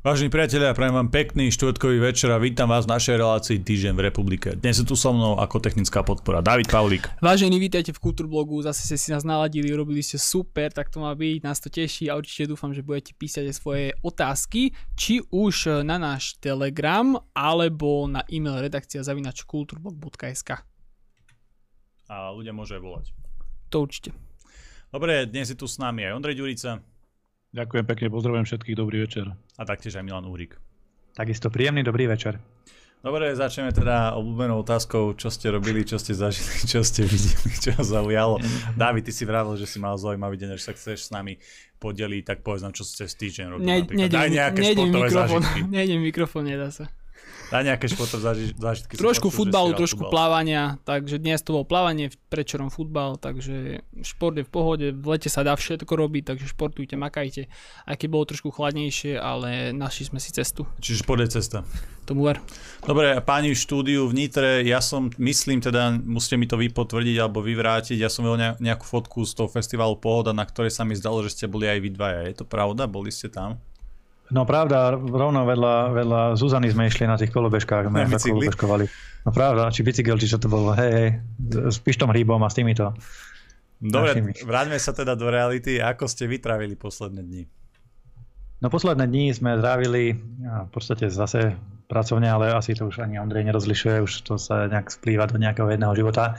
Vážení priatelia, prajem vám pekný štvrtkový večer a vítam vás v našej relácii Týždeň v republike. Dnes je tu so mnou ako technická podpora David Pavlík. Vážení, vítajte v Kultúrblogu, zase ste si nás naladili, robili ste super, tak to má byť, nás to teší a určite dúfam, že budete písať aj svoje otázky, či už na náš Telegram, alebo na e-mail redakcia zavinač kulturblog.sk. A ľudia môžu aj volať. To určite. Dobre, dnes je tu s nami aj Ondrej Ďurica. Ďakujem pekne, pozdravujem všetkých, dobrý večer. A taktiež aj Milan Úrik. Takisto príjemný dobrý večer. Dobre, začneme teda obľúbenou otázkou, čo ste robili, čo ste zažili, čo ste videli, čo vás zaujalo. Dávid, ty si vravel, že si mal zaujímavý deň, že sa chceš s nami podeliť, tak povedz nám, čo ste s týždeň robili. Ne, Daj nejaké športové mikrofón, zážitky. Nejdem mikrofón, nedá sa. Dá nejaké športové zážitky. Trošku futbalu, trošku futbal. plávania, takže dnes to bolo plávanie, prečerom futbal, takže šport je v pohode, v lete sa dá všetko robiť, takže športujte, makajte. Aj keď bolo trošku chladnejšie, ale našli sme si cestu. Čiže šport je cesta. Tomu ver. Dobre, páni v štúdiu v Nitre, ja som, myslím teda, musíte mi to vy potvrdiť alebo vyvrátiť, ja som videl nejakú fotku z toho festivalu Pohoda, na ktorej sa mi zdalo, že ste boli aj vy dvaja. Je to pravda? Boli ste tam? No pravda, rovno vedľa, vedľa Zuzany sme išli na tých kolobežkách, sme kolobežkovali. No pravda, či bicykel, či čo to bolo, hej, hej, s Pištom Hríbom a s týmito. Dobre, našimi. vráťme sa teda do reality. Ako ste vytravili posledné dni? No posledné dni sme trávili v podstate zase pracovne, ale asi to už ani Ondrej nerozlišuje, už to sa nejak splýva do nejakého jedného života.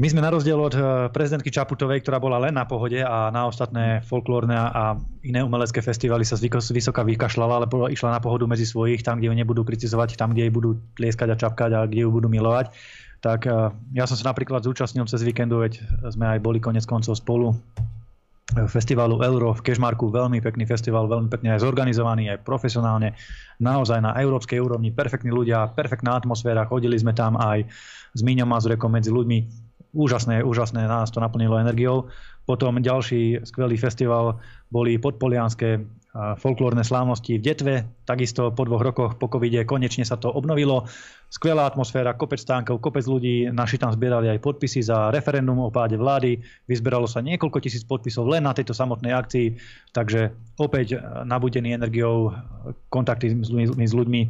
My sme na rozdiel od eh, prezidentky Čaputovej, ktorá bola len na pohode a na ostatné folklórne a iné umelecké festivaly sa vysoka vykašľala, ale išla na pohodu medzi svojich, tam, kde ju nebudú kritizovať, tam, kde jej budú tlieskať a čapkať a kde ju budú milovať. Tak eh, ja som sa napríklad zúčastnil cez víkendu, veď sme aj boli konec koncov spolu eh, festivalu Euro v Kešmarku, veľmi pekný festival, veľmi pekne aj zorganizovaný, aj profesionálne, naozaj na európskej úrovni, perfektní ľudia, perfektná atmosféra, chodili sme tam aj s Míňom Mazurekom medzi ľuďmi, úžasné, úžasné, nás to naplnilo energiou. Potom ďalší skvelý festival boli podpolianské folklórne slávnosti v Detve. Takisto po dvoch rokoch po covide konečne sa to obnovilo. Skvelá atmosféra, kopec stánkov, kopec ľudí. Naši tam zbierali aj podpisy za referendum o páde vlády. Vyzberalo sa niekoľko tisíc podpisov len na tejto samotnej akcii. Takže opäť nabudený energiou, kontakty s ľuďmi, s ľuďmi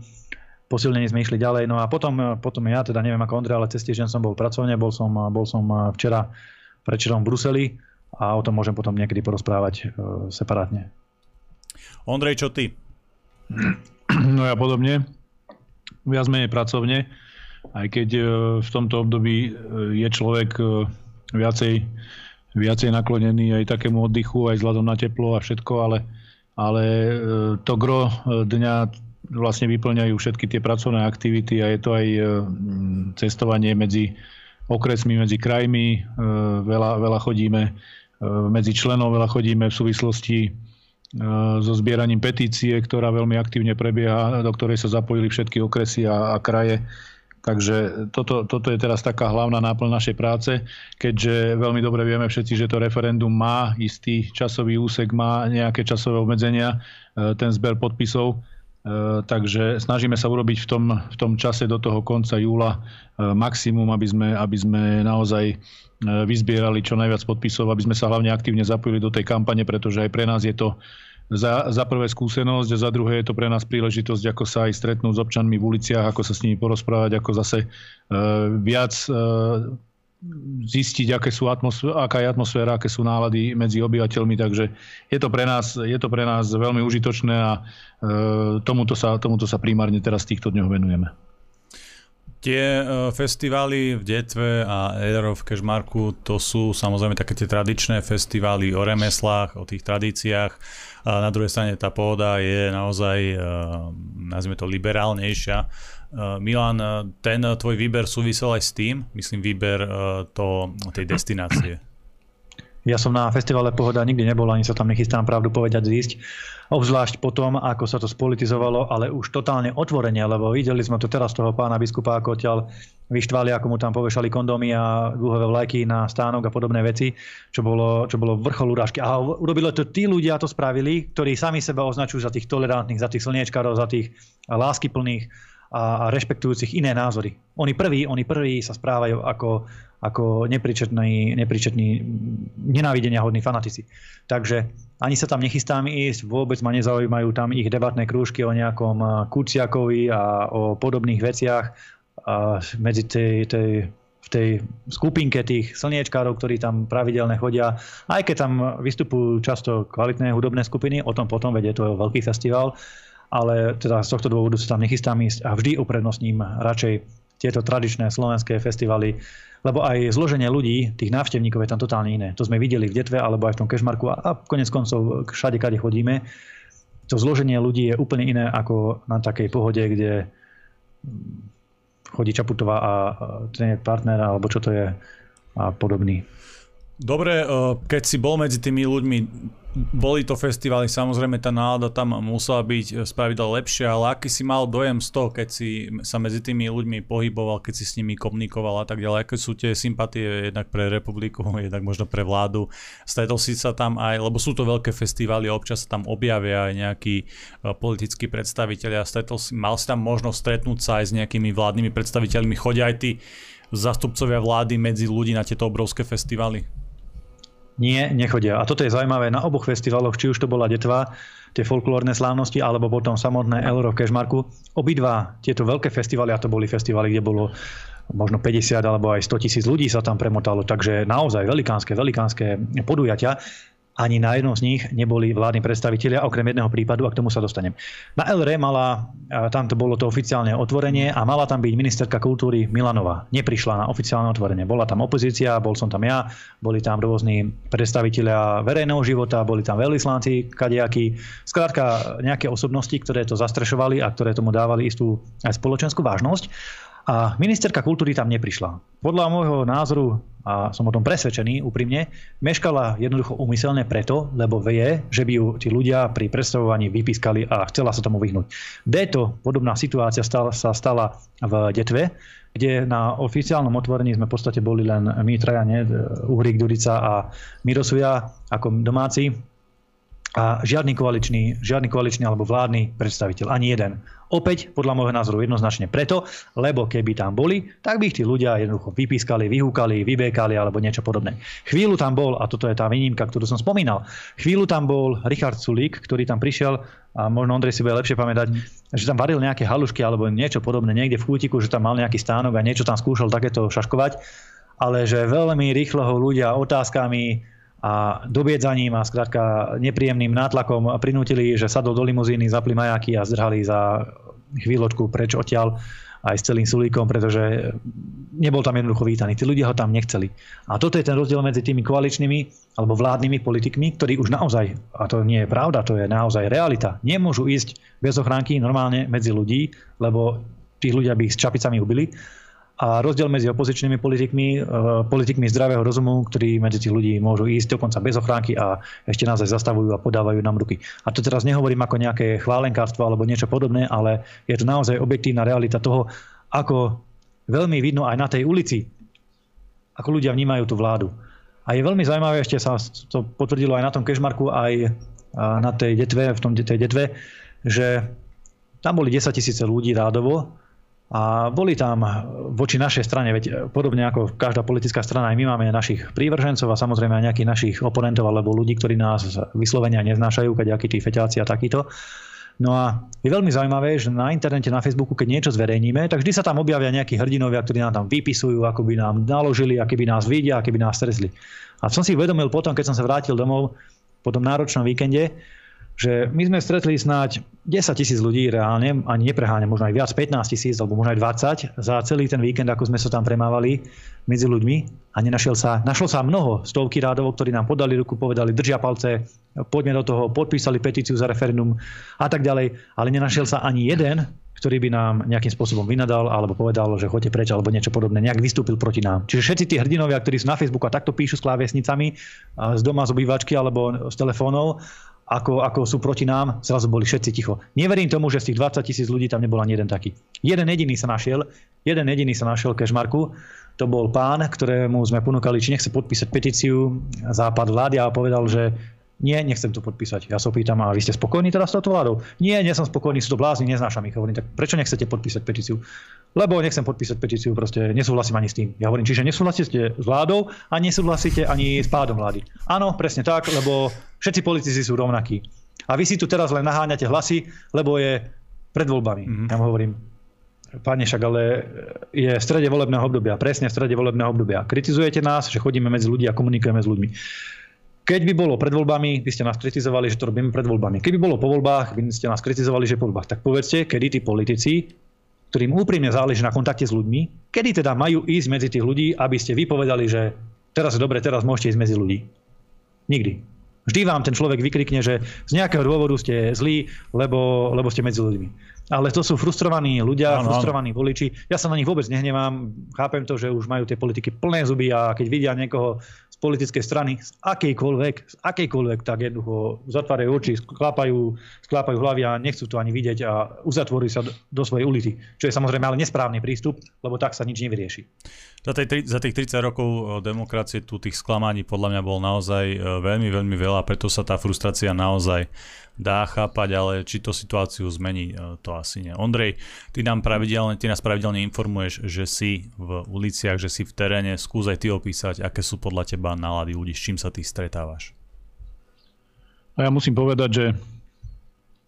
posilnení sme išli ďalej. No a potom, potom ja, teda neviem ako Ondrej, ale cez týždeň som bol pracovne, bol som, bol som včera prečerom v Bruseli a o tom môžem potom niekedy porozprávať e, separátne. Ondrej, čo ty? No ja podobne. Viac menej pracovne. Aj keď e, v tomto období e, je človek e, viacej, viacej naklonený aj takému oddychu, aj vzhľadom na teplo a všetko, ale, ale to gro dňa vlastne vyplňajú všetky tie pracovné aktivity a je to aj e, cestovanie medzi okresmi, medzi krajmi. E, veľa, veľa chodíme e, medzi členov, veľa chodíme v súvislosti so zbieraním petície, ktorá veľmi aktívne prebieha, do ktorej sa zapojili všetky okresy a, a kraje. Takže toto, toto je teraz taká hlavná náplň našej práce, keďže veľmi dobre vieme všetci, že to referendum má istý časový úsek, má nejaké časové obmedzenia, ten zber podpisov takže snažíme sa urobiť v tom, v tom čase do toho konca júla e, maximum, aby sme, aby sme naozaj e, vyzbierali čo najviac podpisov, aby sme sa hlavne aktívne zapojili do tej kampane, pretože aj pre nás je to za, za prvé skúsenosť a za druhé je to pre nás príležitosť, ako sa aj stretnúť s občanmi v uliciach, ako sa s nimi porozprávať, ako zase viac zistiť, aké sú aká je atmosféra, aké sú nálady medzi obyvateľmi. Takže je to pre nás, je to pre nás veľmi užitočné a e, tomuto, sa, tomuto sa primárne teraz v týchto dňoch venujeme. Tie e, festivály v Detve a Ero v Kešmarku, to sú samozrejme také tie tradičné festivály o remeslách, o tých tradíciách. A na druhej strane tá pôda je naozaj, e, nazvime to, liberálnejšia. Eh, Milan, eh, ten eh, tvoj výber súvisel aj s tým, myslím výber to, tej destinácie. Ja som na festivale Pohoda nikdy nebol, ani sa tam nechystám pravdu povedať zísť. Obzvlášť potom, ako sa to spolitizovalo, ale už totálne otvorene, lebo videli sme to teraz toho pána biskupa, ako odtiaľ vyštvali, ako mu tam povešali kondómy a dlhové vlajky na stánok a podobné veci, čo bolo, čo bolo vrchol urážky. A urobili to tí ľudia, to spravili, ktorí sami seba označujú za tých tolerantných, za tých slniečkarov, za tých láskyplných a, a rešpektujúcich iné názory. Oni prví, oni prví sa správajú ako, ako nepričetný, nenávidenia hodní fanatici. Takže ani sa tam nechystám ísť, vôbec ma nezaujímajú tam ich debatné krúžky o nejakom Kuciakovi a o podobných veciach a medzi tej, tej v tej skupinke tých slniečkárov, ktorí tam pravidelne chodia. Aj keď tam vystupujú často kvalitné hudobné skupiny, o tom potom vedie to veľký festival, ale teda z tohto dôvodu sa tam nechystám ísť a vždy uprednostním radšej tieto tradičné slovenské festivaly, lebo aj zloženie ľudí, tých návštevníkov je tam totálne iné. To sme videli v Detve alebo aj v tom Kešmarku a, a konec koncov všade, kade chodíme. To zloženie ľudí je úplne iné ako na takej pohode, kde chodí Čaputová a ten partner, alebo čo to je a podobný. Dobre, keď si bol medzi tými ľuďmi, boli to festivaly, samozrejme tá nálada tam musela byť spravidla lepšia, ale aký si mal dojem z toho, keď si sa medzi tými ľuďmi pohyboval, keď si s nimi komunikoval a tak ďalej, aké sú tie sympatie jednak pre republiku, jednak možno pre vládu. Stretol si sa tam aj, lebo sú to veľké festivaly, občas sa tam objavia aj nejakí e, politickí predstavitelia. Stretol si, mal si tam možnosť stretnúť sa aj s nejakými vládnymi predstaviteľmi. Chodia aj tí zastupcovia vlády medzi ľudí na tieto obrovské festivaly? Nie, nechodia. A toto je zaujímavé na oboch festivaloch, či už to bola Detva, tie folklórne slávnosti, alebo potom samotné Euro Kešmarku. Obidva tieto veľké festivaly, a to boli festivaly, kde bolo možno 50 alebo aj 100 tisíc ľudí sa tam premotalo, takže naozaj velikánske, velikánske podujatia ani na jednom z nich neboli vládni predstavitelia, okrem jedného prípadu, a k tomu sa dostanem. Na LR mala, tam to bolo to oficiálne otvorenie a mala tam byť ministerka kultúry Milanová. Neprišla na oficiálne otvorenie. Bola tam opozícia, bol som tam ja, boli tam rôzni predstavitelia verejného života, boli tam veľvyslanci, kadejakí. Skrátka nejaké osobnosti, ktoré to zastrešovali a ktoré tomu dávali istú aj spoločenskú vážnosť. A ministerka kultúry tam neprišla. Podľa môjho názoru, a som o tom presvedčený úprimne, meškala jednoducho úmyselne preto, lebo vie, že by ju tí ľudia pri predstavovaní vypískali a chcela sa tomu vyhnúť. Deto, podobná situácia stala, sa stala v Detve, kde na oficiálnom otvorení sme v podstate boli len my traja, ne? Durica a Mirosuja ako domáci a žiadny koaličný, žiadny koaličný alebo vládny predstaviteľ, ani jeden. Opäť, podľa môjho názoru, jednoznačne preto, lebo keby tam boli, tak by ich tí ľudia jednoducho vypískali, vyhúkali, vybékali alebo niečo podobné. Chvíľu tam bol, a toto je tá výnimka, ktorú som spomínal, chvíľu tam bol Richard Sulík, ktorý tam prišiel, a možno Ondrej si bude lepšie pamätať, že tam varil nejaké halušky alebo niečo podobné niekde v kútiku, že tam mal nejaký stánok a niečo tam skúšal takéto šaškovať, ale že veľmi rýchlo ho ľudia otázkami a dobiedzaním a skrátka nepríjemným nátlakom prinútili, že sadol do limuzíny, zapli majáky a zdrhali za chvíľočku preč odtiaľ aj s celým sulíkom, pretože nebol tam jednoducho vítaný. Tí ľudia ho tam nechceli. A toto je ten rozdiel medzi tými koaličnými alebo vládnymi politikmi, ktorí už naozaj, a to nie je pravda, to je naozaj realita, nemôžu ísť bez ochránky normálne medzi ľudí, lebo tých ľudia by ich s čapicami ubili a rozdiel medzi opozičnými politikmi, e, politikmi zdravého rozumu, ktorí medzi tých ľudí môžu ísť dokonca bez ochránky a ešte nás aj zastavujú a podávajú nám ruky. A to teraz nehovorím ako nejaké chválenkárstvo alebo niečo podobné, ale je to naozaj objektívna realita toho, ako veľmi vidno aj na tej ulici, ako ľudia vnímajú tú vládu. A je veľmi zaujímavé, ešte sa to potvrdilo aj na tom Kešmarku, aj na tej detve, v tom tej detve, že tam boli 10 tisíce ľudí rádovo a boli tam voči našej strane, veď podobne ako každá politická strana, aj my máme našich prívržencov a samozrejme aj nejakých našich oponentov alebo ľudí, ktorí nás vyslovenia neznášajú, keď akí tí feťáci a takýto. No a je veľmi zaujímavé, že na internete, na Facebooku, keď niečo zverejníme, tak vždy sa tam objavia nejakí hrdinovia, ktorí nám tam vypisujú, ako by nám naložili, aké by nás vidia, aké by nás stresli. A som si uvedomil potom, keď som sa vrátil domov po tom náročnom víkende, že my sme stretli snáď 10 tisíc ľudí reálne, ani nepreháňam, možno aj viac, 15 tisíc, alebo možno aj 20 za celý ten víkend, ako sme sa tam premávali medzi ľuďmi. A nenašiel sa, našlo sa mnoho stovky rádov, ktorí nám podali ruku, povedali držia palce, poďme do toho, podpísali petíciu za referendum a tak ďalej, ale nenašiel sa ani jeden, ktorý by nám nejakým spôsobom vynadal alebo povedal, že choďte preč alebo niečo podobné, nejak vystúpil proti nám. Čiže všetci tí hrdinovia, ktorí sú na Facebooku a takto píšu s klávesnicami z doma z obývačky alebo z telefónov ako, ako sú proti nám, zrazu boli všetci ticho. Neverím tomu, že z tých 20 tisíc ľudí tam nebol ani jeden taký. Jeden jediný sa našiel, jeden jediný sa našiel Kešmarku, to bol pán, ktorému sme ponúkali, či nechce podpísať petíciu západ vlády a povedal, že Nie, nechcem to podpísať. Ja sa pýtam, a vy ste spokojní teraz s touto vládou? Nie, nie som spokojný, sú to blázni, neznášam ich. Hovorím, tak prečo nechcete podpísať petíciu? Lebo nechcem podpísať petíciu, proste nesúhlasím ani s tým. Ja hovorím, čiže nesúhlasíte s vládou a nesúhlasíte ani s pádom vlády. Áno, presne tak, lebo všetci politici sú rovnakí. A vy si tu teraz len naháňate hlasy, lebo je pred voľbami. Mm-hmm. Ja mu hovorím, Pane, však ale je v strede volebného obdobia, presne v strede volebného obdobia. Kritizujete nás, že chodíme medzi ľudí a komunikujeme s ľuďmi. Keď by bolo pred voľbami, by ste nás kritizovali, že to robíme pred voľbami. Keby bolo po voľbách, by ste nás kritizovali, že po voľbách. Tak povedzte, kedy tí politici, ktorým úprimne záleží na kontakte s ľuďmi, kedy teda majú ísť medzi tých ľudí, aby ste vypovedali, že teraz je dobre, teraz môžete ísť medzi ľudí. Nikdy. Vždy vám ten človek vykrikne, že z nejakého dôvodu ste zlí, lebo, lebo ste medzi ľuďmi. Ale to sú frustrovaní ľudia, ano, frustrovaní voliči. Ja sa na nich vôbec nehnevám. Chápem to, že už majú tie politiky plné zuby a keď vidia niekoho politickej strany, z akejkoľvek, z akejkoľvek, tak jednoducho zatvárajú oči, sklápajú, sklápajú hlavy a nechcú to ani vidieť a uzatvorí sa do, do svojej ulity. Čo je samozrejme ale nesprávny prístup, lebo tak sa nič nevyrieši. Za, tej, za tých 30 rokov eh, demokracie tu tých sklamaní podľa mňa bol naozaj eh, veľmi, veľmi veľa, preto sa tá frustrácia naozaj dá chápať, ale či to situáciu zmení, e, to asi nie. Ondrej, ty, nám pravidelne, ty nás pravidelne informuješ, že si v uliciach, že si v teréne. Skús aj ty opísať, aké sú podľa teba nálady ľudí, s čím sa ty stretávaš. A ja musím povedať, že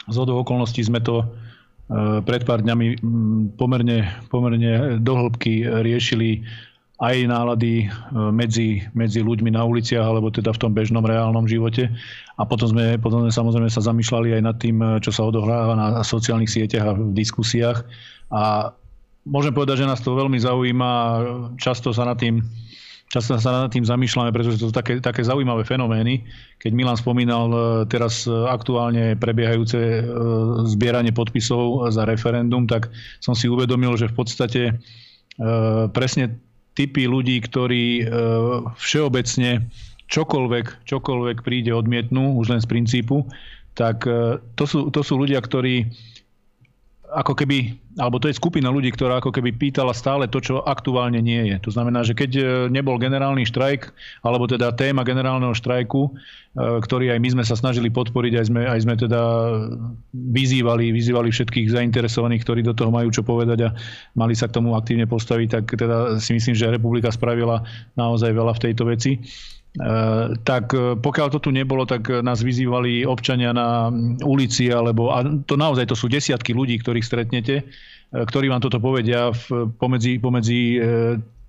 z okolností sme to e, pred pár dňami pomerne, pomerne dohlbky riešili aj nálady e, medzi, medzi ľuďmi na uliciach, alebo teda v tom bežnom reálnom živote. A potom sme, potom sme samozrejme sa zamýšľali aj nad tým, e, čo sa odohráva na sociálnych sieťach a v diskusiách. A môžem povedať, že nás to veľmi zaujíma. Často sa nad tým, často sa nad tým zamýšľame, pretože to sú také, také zaujímavé fenomény. Keď Milan spomínal e, teraz aktuálne prebiehajúce zbieranie podpisov za referendum, tak som si uvedomil, že v podstate presne typy ľudí, ktorí e, všeobecne čokoľvek, čokoľvek príde odmietnú, už len z princípu, tak e, to sú, to sú ľudia, ktorí ako keby, alebo to je skupina ľudí, ktorá ako keby pýtala stále to, čo aktuálne nie je. To znamená, že keď e, nebol generálny štrajk, alebo teda téma generálneho štrajku, e, ktorý aj my sme sa snažili podporiť, aj sme, aj sme teda vyzývali, vyzývali všetkých zainteresovaných, ktorí do toho majú čo povedať a mali sa k tomu aktívne postaviť, tak teda si myslím, že republika spravila naozaj veľa v tejto veci. Eh, tak eh, pokiaľ to tu nebolo, tak eh, nás vyzývali občania na mm, ulici, alebo a to naozaj to sú desiatky ľudí, ktorých stretnete, ktorí vám toto povedia v, pomedzi, pomedzi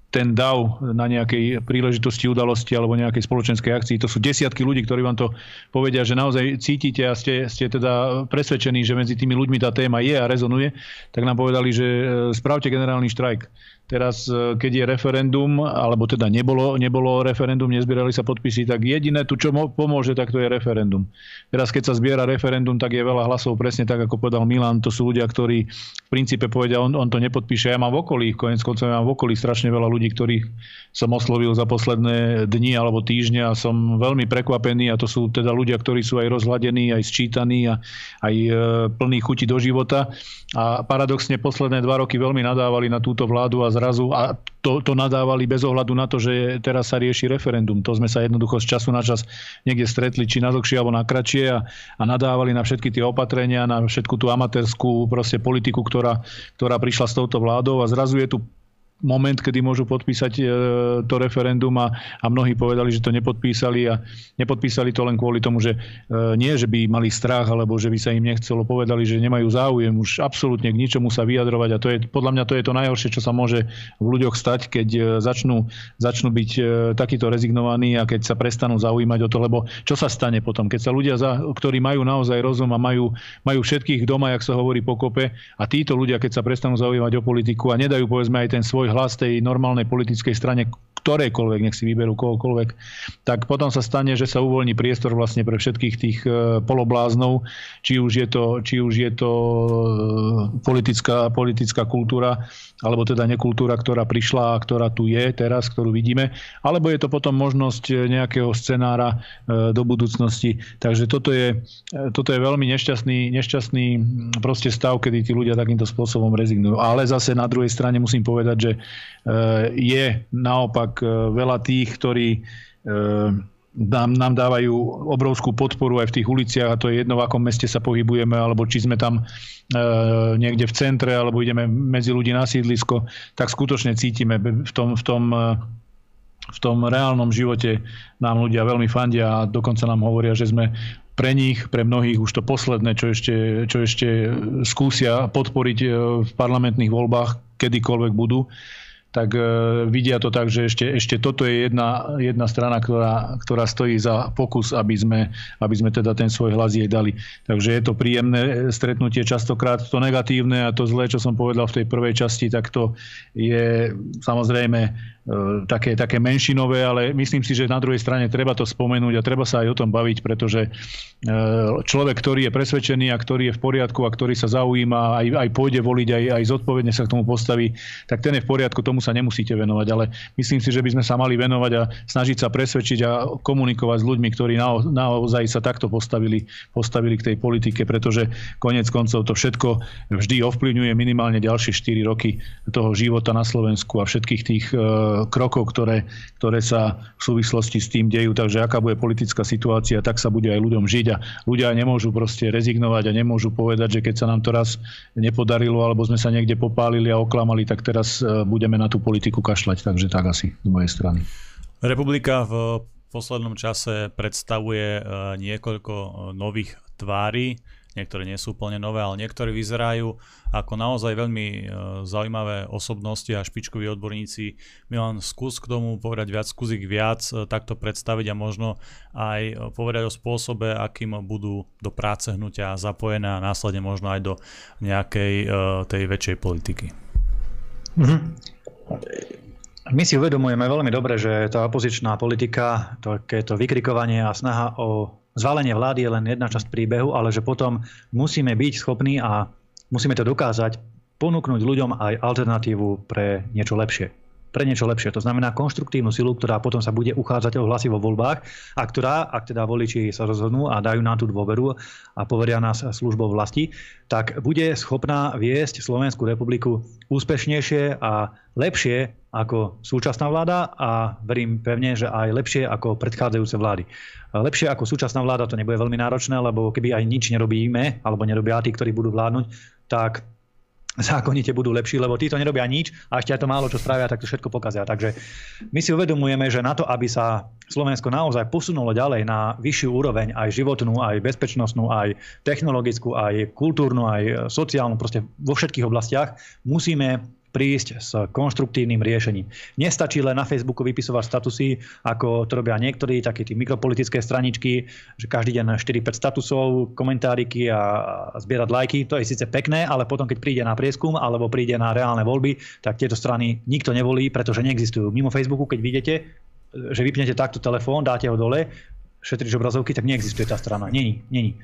ten dav na nejakej príležitosti, udalosti alebo nejakej spoločenskej akcii. To sú desiatky ľudí, ktorí vám to povedia, že naozaj cítite a ste, ste teda presvedčení, že medzi tými ľuďmi tá téma je a rezonuje, tak nám povedali, že spravte generálny štrajk. Teraz, e, keď je referendum, alebo teda nebolo, nebolo referendum, nezbierali sa podpisy, tak jediné tu, čo pomôže, tak to je referendum. Teraz, keď sa zbiera referendum, tak je veľa hlasov presne tak, ako povedal Milan. To sú ľudia, ktorí v princípe povedia, on, on to nepodpíše. Ja mám v okolí, konec koncov ja mám v okolí strašne veľa ľudí, ktorých som oslovil za posledné dni alebo týždne a som veľmi prekvapený a to sú teda ľudia, ktorí sú aj rozhľadení, aj sčítaní a aj e, plní chuti do života. A paradoxne posledné dva roky veľmi nadávali na túto vládu a zrazu a to, to nadávali bez ohľadu na to, že teraz sa rieši referendum. To sme sa jednoducho z času na čas niekde stretli, či na dlhšie alebo na kratšie a, a nadávali na všetky tie opatrenia, na všetku tú amatérskú proste politiku, ktorá, ktorá prišla s touto vládou a zrazu je tu moment, kedy môžu podpísať e, to referendum a, a mnohí povedali, že to nepodpísali a nepodpísali to len kvôli tomu, že e, nie, že by mali strach alebo že by sa im nechcelo, povedali, že nemajú záujem už absolútne k ničomu sa vyjadrovať a to je, podľa mňa to je to najhoršie, čo sa môže v ľuďoch stať, keď e, začnú, začnú byť takýto rezignovaní a keď sa prestanú zaujímať o to, lebo čo sa stane potom, keď sa ľudia, ktorí majú naozaj rozum a majú, majú všetkých doma, jak sa hovorí pokope a títo ľudia, keď sa prestanú zaujímať o politiku a nedajú povedzme aj ten svoj svoj hlas tej normálnej politickej strane, ktorejkoľvek, nech si vyberú kohokoľvek, tak potom sa stane, že sa uvoľní priestor vlastne pre všetkých tých e, polobláznov, či už je to, či už je to e, politická, politická kultúra, alebo teda nekultúra, ktorá prišla a ktorá tu je teraz, ktorú vidíme, alebo je to potom možnosť nejakého scenára e, do budúcnosti. Takže toto je, toto je veľmi nešťastný, nešťastný proste stav, kedy tí ľudia takýmto spôsobom rezignujú. Ale zase na druhej strane musím povedať, že je naopak veľa tých, ktorí nám, nám dávajú obrovskú podporu aj v tých uliciach a to je jedno, v akom meste sa pohybujeme, alebo či sme tam niekde v centre, alebo ideme medzi ľudí na sídlisko, tak skutočne cítime. V tom, v tom v tom reálnom živote nám ľudia veľmi fandia a dokonca nám hovoria, že sme pre nich, pre mnohých už to posledné, čo ešte, čo ešte skúsia podporiť v parlamentných voľbách, kedykoľvek budú tak e, vidia to tak, že ešte, ešte toto je jedna, jedna strana, ktorá, ktorá stojí za pokus, aby sme, aby sme teda ten svoj hlas jej dali. Takže je to príjemné stretnutie, častokrát to negatívne a to zlé, čo som povedal v tej prvej časti, tak to je samozrejme také, také menšinové, ale myslím si, že na druhej strane treba to spomenúť a treba sa aj o tom baviť, pretože e, človek, ktorý je presvedčený a ktorý je v poriadku a ktorý sa zaujíma, aj, aj pôjde voliť, aj, aj zodpovedne sa k tomu postaví, tak ten je v poriadku, tomu sa nemusíte venovať. Ale myslím si, že by sme sa mali venovať a snažiť sa presvedčiť a komunikovať s ľuďmi, ktorí naozaj sa takto postavili, postavili k tej politike, pretože konec koncov to všetko vždy ovplyvňuje minimálne ďalšie 4 roky toho života na Slovensku a všetkých tých e, krokov, ktoré, ktoré sa v súvislosti s tým dejú. Takže aká bude politická situácia, tak sa bude aj ľuďom žiť a ľudia nemôžu proste rezignovať a nemôžu povedať, že keď sa nám to raz nepodarilo alebo sme sa niekde popálili a oklamali, tak teraz e, budeme na tú politiku kašľať. Takže tak asi z mojej strany. Republika v poslednom čase predstavuje e, niekoľko e, nových tvári niektoré nie sú úplne nové, ale niektoré vyzerajú ako naozaj veľmi e, zaujímavé osobnosti a špičkoví odborníci. Milan, skús k tomu povedať viac, skús ich viac e, takto predstaviť a možno aj e, povedať o spôsobe, akým budú do práce hnutia zapojené a následne možno aj do nejakej tej väčšej politiky. Mm-hmm. My si uvedomujeme veľmi dobre, že tá opozičná politika, takéto vykrikovanie a snaha o zvalenie vlády je len jedna časť príbehu, ale že potom musíme byť schopní a musíme to dokázať ponúknuť ľuďom aj alternatívu pre niečo lepšie. Pre niečo lepšie. To znamená konštruktívnu silu, ktorá potom sa bude uchádzať o hlasy vo voľbách a ktorá, ak teda voliči sa rozhodnú a dajú nám tú dôveru a povedia nás službou vlasti, tak bude schopná viesť Slovenskú republiku úspešnejšie a lepšie ako súčasná vláda a verím pevne, že aj lepšie ako predchádzajúce vlády. Lepšie ako súčasná vláda to nebude veľmi náročné, lebo keby aj nič nerobíme, alebo nerobia tí, ktorí budú vládnuť, tak zákonite budú lepší, lebo títo nerobia nič a ešte aj to málo, čo spravia, tak to všetko pokazia. Takže my si uvedomujeme, že na to, aby sa Slovensko naozaj posunulo ďalej na vyššiu úroveň, aj životnú, aj bezpečnostnú, aj technologickú, aj kultúrnu, aj sociálnu, proste vo všetkých oblastiach, musíme prísť s konštruktívnym riešením. Nestačí len na Facebooku vypisovať statusy, ako to robia niektorí, také tí mikropolitické straničky, že každý deň 4-5 statusov, komentáriky a zbierať lajky. To je síce pekné, ale potom, keď príde na prieskum alebo príde na reálne voľby, tak tieto strany nikto nevolí, pretože neexistujú. Mimo Facebooku, keď vidíte, že vypnete takto telefón, dáte ho dole, šetrič obrazovky, tak neexistuje tá strana. Není, není.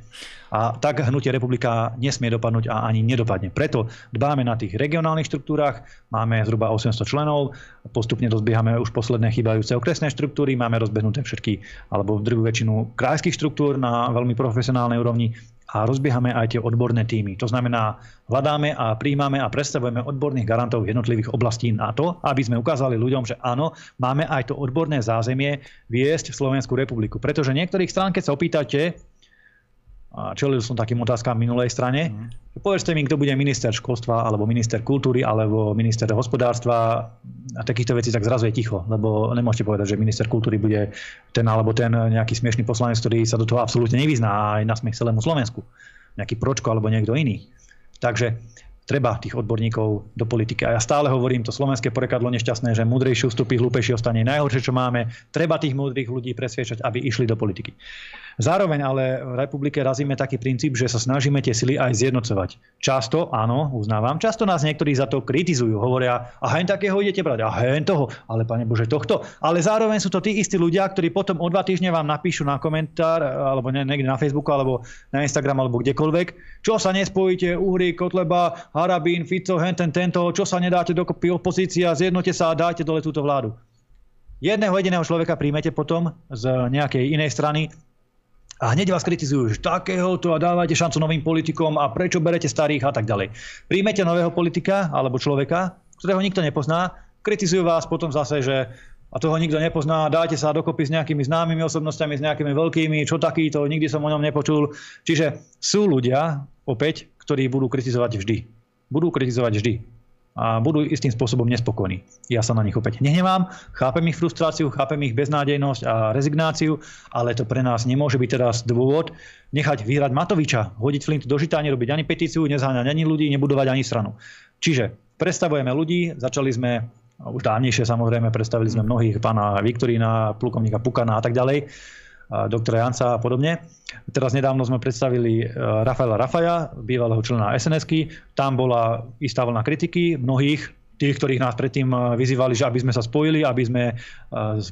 A tak hnutie republika nesmie dopadnúť a ani nedopadne. Preto dbáme na tých regionálnych štruktúrach, máme zhruba 800 členov, postupne rozbiehame už posledné chýbajúce okresné štruktúry, máme rozbehnuté všetky, alebo v druhú väčšinu krajských štruktúr na veľmi profesionálnej úrovni a rozbiehame aj tie odborné týmy. To znamená, hľadáme a príjmame a predstavujeme odborných garantov jednotlivých oblastí na to, aby sme ukázali ľuďom, že áno, máme aj to odborné zázemie viesť Slovenskú republiku. Pretože niektorých strán, keď sa opýtate, čelil som takým otázkam minulej strane. Mm. Povedzte mi, kto bude minister školstva, alebo minister kultúry, alebo minister hospodárstva a takýchto vecí, tak zrazu je ticho, lebo nemôžete povedať, že minister kultúry bude ten alebo ten nejaký smiešný poslanec, ktorý sa do toho absolútne nevyzná aj na smiech celému Slovensku. Nejaký pročko alebo niekto iný. Takže treba tých odborníkov do politiky. A ja stále hovorím, to slovenské porekadlo nešťastné, že múdrejší ustupí, hlúpejší ostane najhoršie, čo máme. Treba tých múdrych ľudí presviečať, aby išli do politiky. Zároveň ale v republike razíme taký princíp, že sa snažíme tie sily aj zjednocovať. Často, áno, uznávam, často nás niektorí za to kritizujú. Hovoria, a hen takého idete brať, a hen toho, ale pane Bože, tohto. Ale zároveň sú to tí istí ľudia, ktorí potom o dva týždne vám napíšu na komentár, alebo niekde na Facebooku, alebo na Instagram, alebo kdekoľvek, čo sa nespojíte, Uhry, Kotleba, Harabín, Fico, hen ten, tento, čo sa nedáte dokopy opozícia, zjednote sa a dajte dole túto vládu. Jedného jediného človeka príjmete potom z nejakej inej strany, a hneď vás kritizujú, že takéhoto a dávajte šancu novým politikom a prečo berete starých a tak ďalej. Príjmete nového politika alebo človeka, ktorého nikto nepozná, kritizujú vás potom zase, že a toho nikto nepozná, dáte sa dokopy s nejakými známymi osobnostiami, s nejakými veľkými, čo takýto, nikdy som o ňom nepočul. Čiže sú ľudia, opäť, ktorí budú kritizovať vždy. Budú kritizovať vždy a budú istým spôsobom nespokojní. Ja sa na nich opäť nehnevám, chápem ich frustráciu, chápem ich beznádejnosť a rezignáciu, ale to pre nás nemôže byť teraz dôvod nechať vyhrať Matoviča, hodiť flint do žita, nerobiť ani petíciu, nezháňať ani ľudí, nebudovať ani stranu. Čiže predstavujeme ľudí, začali sme už dávnejšie samozrejme, predstavili sme mnohých, pána Viktorína, plukovníka Pukana a tak ďalej doktora Janca a podobne. Teraz nedávno sme predstavili e, Rafaela Rafaja, bývalého člena sns Tam bola istá vlna kritiky mnohých tých, ktorých nás predtým e, vyzývali, že aby sme sa spojili, aby sme e,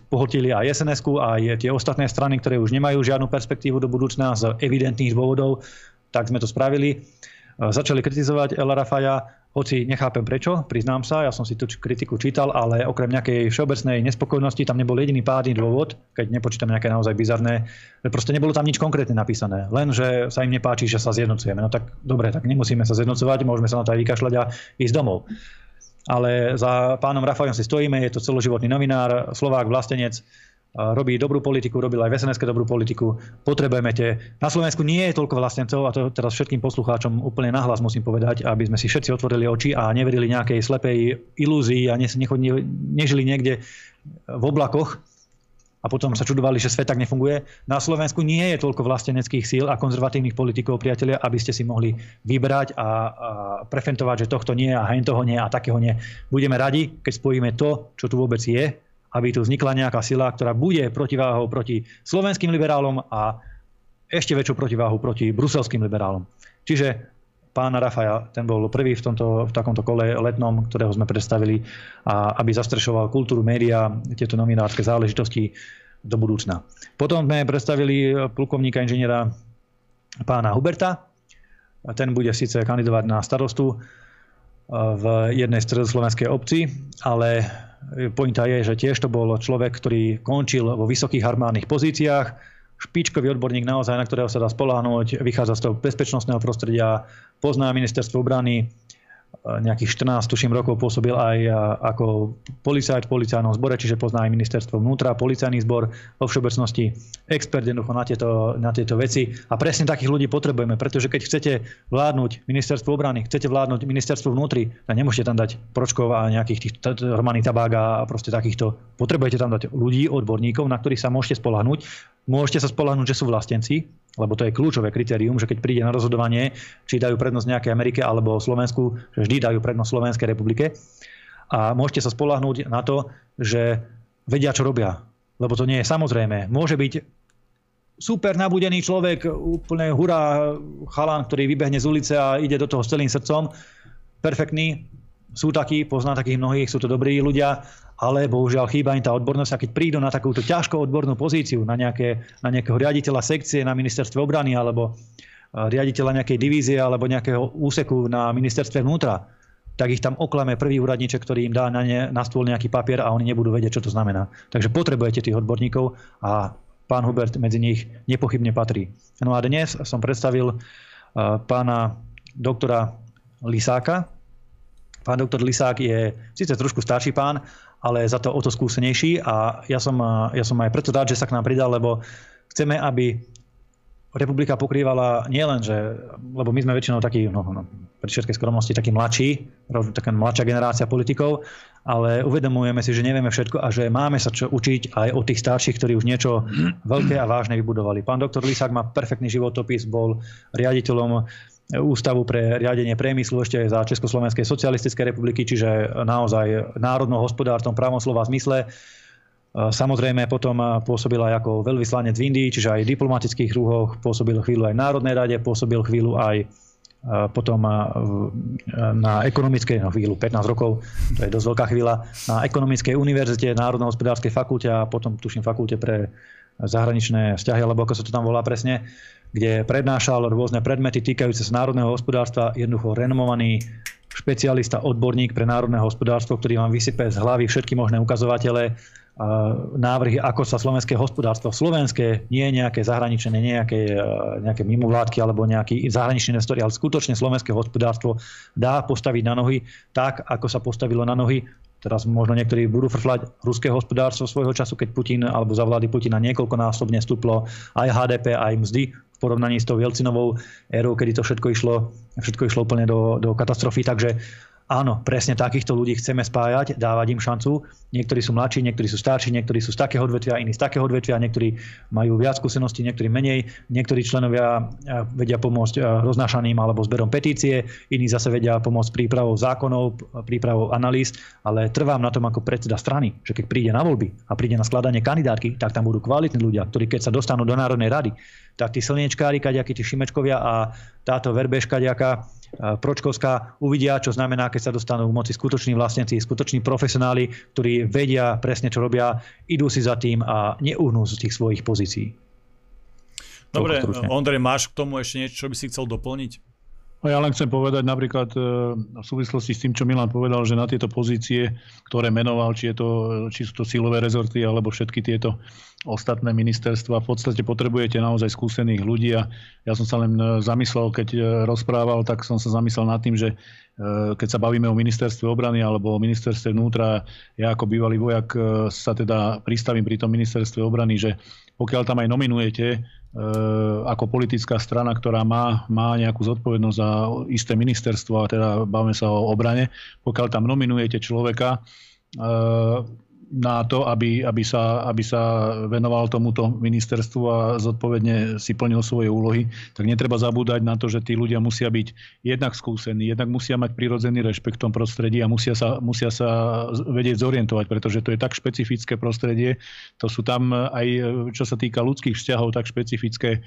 pohltili aj sns aj tie ostatné strany, ktoré už nemajú žiadnu perspektívu do budúcna z evidentných dôvodov, tak sme to spravili. Začali kritizovať El Rafaja, hoci nechápem prečo, priznám sa, ja som si tú kritiku čítal, ale okrem nejakej všeobecnej nespokojnosti tam nebol jediný pádny dôvod, keď nepočítam nejaké naozaj bizarné, proste nebolo tam nič konkrétne napísané, len že sa im nepáči, že sa zjednocujeme. No tak dobre, tak nemusíme sa zjednocovať, môžeme sa na to aj vykašľať a ísť domov. Ale za pánom Rafajom si stojíme, je to celoživotný novinár, Slovák, vlastenec, robí dobrú politiku, robil aj v sns dobrú politiku. Potrebujeme tie. Na Slovensku nie je toľko vlastencov, a to teraz všetkým poslucháčom úplne nahlas musím povedať, aby sme si všetci otvorili oči a neverili nejakej slepej ilúzii a nežili niekde v oblakoch a potom sa čudovali, že svet tak nefunguje. Na Slovensku nie je toľko vlasteneckých síl a konzervatívnych politikov, priatelia, aby ste si mohli vybrať a, a prefentovať, že tohto nie a hen toho nie a takého nie. Budeme radi, keď spojíme to, čo tu vôbec je, aby tu vznikla nejaká sila, ktorá bude protiváhou proti slovenským liberálom a ešte väčšou protiváhu proti bruselským liberálom. Čiže pán Rafaja, ten bol prvý v, tomto, v takomto kole letnom, ktorého sme predstavili, a aby zastrešoval kultúru, média, tieto novinárske záležitosti do budúcna. Potom sme predstavili plukovníka inžiniera pána Huberta. Ten bude síce kandidovať na starostu v jednej stredoslovenskej obci, ale pointa je, že tiež to bol človek, ktorý končil vo vysokých armádnych pozíciách, špičkový odborník naozaj, na ktorého sa dá spoláhnuť, vychádza z toho bezpečnostného prostredia, pozná ministerstvo obrany, nejakých 14, tuším, rokov pôsobil aj ako policajt v policajnom zbore, čiže pozná aj ministerstvo vnútra, policajný zbor vo všeobecnosti, expert jednoducho na tieto, na tieto veci. A presne takých ľudí potrebujeme, pretože keď chcete vládnuť ministerstvo obrany, chcete vládnuť ministerstvo vnútri, tak nemôžete tam dať pročkov a nejakých tých Romaný tabák a proste takýchto. Potrebujete tam dať ľudí, odborníkov, na ktorých sa môžete spolahnúť. Môžete sa spolahnúť, že sú vlastenci, lebo to je kľúčové kritérium, že keď príde na rozhodovanie, či dajú prednosť nejakej Amerike alebo Slovensku, že vždy dajú prednosť Slovenskej republike. A môžete sa spolahnúť na to, že vedia, čo robia. Lebo to nie je samozrejme. Môže byť super nabudený človek, úplne hurá chalán, ktorý vybehne z ulice a ide do toho s celým srdcom. Perfektný. Sú takí, pozná takých mnohých, sú to dobrí ľudia, ale bohužiaľ chýba im tá odbornosť a keď prídu na takúto ťažko odbornú pozíciu, na, nejaké, na nejakého riaditeľa sekcie na ministerstve obrany alebo riaditeľa nejakej divízie alebo nejakého úseku na ministerstve vnútra, tak ich tam oklame prvý úradníček, ktorý im dá na, ne, na stôl nejaký papier a oni nebudú vedieť, čo to znamená. Takže potrebujete tých odborníkov a pán Hubert medzi nich nepochybne patrí. No a dnes som predstavil pána doktora Lisáka. Pán doktor Lisák je síce trošku starší pán, ale za to o to skúsenejší a ja som, ja som aj preto rád, že sa k nám pridal, lebo chceme, aby republika pokrývala nielen, že, lebo my sme väčšinou takí, no, no, pri všetkej skromnosti, takí mladší, taká mladšia generácia politikov, ale uvedomujeme si, že nevieme všetko a že máme sa čo učiť aj od tých starších, ktorí už niečo veľké a vážne vybudovali. Pán doktor Lisák má perfektný životopis, bol riaditeľom Ústavu pre riadenie priemyslu ešte za Československej socialistickej republiky, čiže naozaj národno-hospodártom pravom slova zmysle. Samozrejme potom pôsobil aj ako veľvyslanec v Indii, čiže aj v diplomatických rúhoch, pôsobil chvíľu aj v Národnej rade, pôsobil chvíľu aj potom na ekonomickej, no chvíľu 15 rokov, to je dosť veľká chvíľa, na ekonomickej univerzite, Národno-hospodárskej fakulte a potom tuším fakulte pre zahraničné vzťahy, alebo ako sa to tam volá presne kde prednášal rôzne predmety týkajúce sa národného hospodárstva, jednoducho renomovaný špecialista, odborník pre národné hospodárstvo, ktorý vám vysype z hlavy všetky možné ukazovatele, návrhy, ako sa slovenské hospodárstvo, slovenské, nie nejaké zahraničné, nejaké, nejaké mimovládky alebo nejaký zahraničný investori, ale skutočne slovenské hospodárstvo dá postaviť na nohy tak, ako sa postavilo na nohy Teraz možno niektorí budú frflať ruské hospodárstvo svojho času, keď Putin alebo za vlády Putina niekoľkonásobne stúplo aj HDP, aj mzdy v porovnaní s tou Jelcinovou érou, kedy to všetko išlo, všetko išlo úplne do, do katastrofy. Takže Áno, presne takýchto ľudí chceme spájať, dávať im šancu. Niektorí sú mladší, niektorí sú starší, niektorí sú z takého odvetvia, iní z takého odvetvia, niektorí majú viac skúseností, niektorí menej. Niektorí členovia eh, vedia pomôcť eh, roznášaným alebo zberom petície, iní zase vedia pomôcť prípravou zákonov, prípravou analýz, ale trvám na tom ako predseda strany, že keď príde na voľby a príde na skladanie kandidátky, tak tam budú kvalitní ľudia, ktorí keď sa dostanú do Národnej rady, tak tí slniečkári, kaďakí tí Šimečkovia a táto verbežka, ďaká Pročkovská uvidia, čo znamená, keď sa dostanú k moci skutoční vlastníci, skutoční profesionáli, ktorí vedia presne, čo robia, idú si za tým a neuhnú z tých svojich pozícií. Dobre, Ondrej, máš k tomu ešte niečo, čo by si chcel doplniť? No ja len chcem povedať napríklad e, v súvislosti s tým, čo Milan povedal, že na tieto pozície, ktoré menoval, či, je to, či sú to silové rezorty alebo všetky tieto ostatné ministerstva, v podstate potrebujete naozaj skúsených ľudí. A ja som sa len e, zamyslel, keď e, rozprával, tak som sa zamyslel nad tým, že keď sa bavíme o ministerstve obrany alebo o ministerstve vnútra, ja ako bývalý vojak sa teda pristavím pri tom ministerstve obrany, že pokiaľ tam aj nominujete ako politická strana, ktorá má, má nejakú zodpovednosť za isté ministerstvo, a teda bavíme sa o obrane, pokiaľ tam nominujete človeka, e, na to, aby, aby, sa, aby sa venoval tomuto ministerstvu a zodpovedne si plnil svoje úlohy, tak netreba zabúdať na to, že tí ľudia musia byť jednak skúsení, jednak musia mať prirodzený rešpekt v tom prostredí a musia sa, musia sa vedieť zorientovať, pretože to je tak špecifické prostredie. To sú tam aj, čo sa týka ľudských vzťahov, tak špecifické e,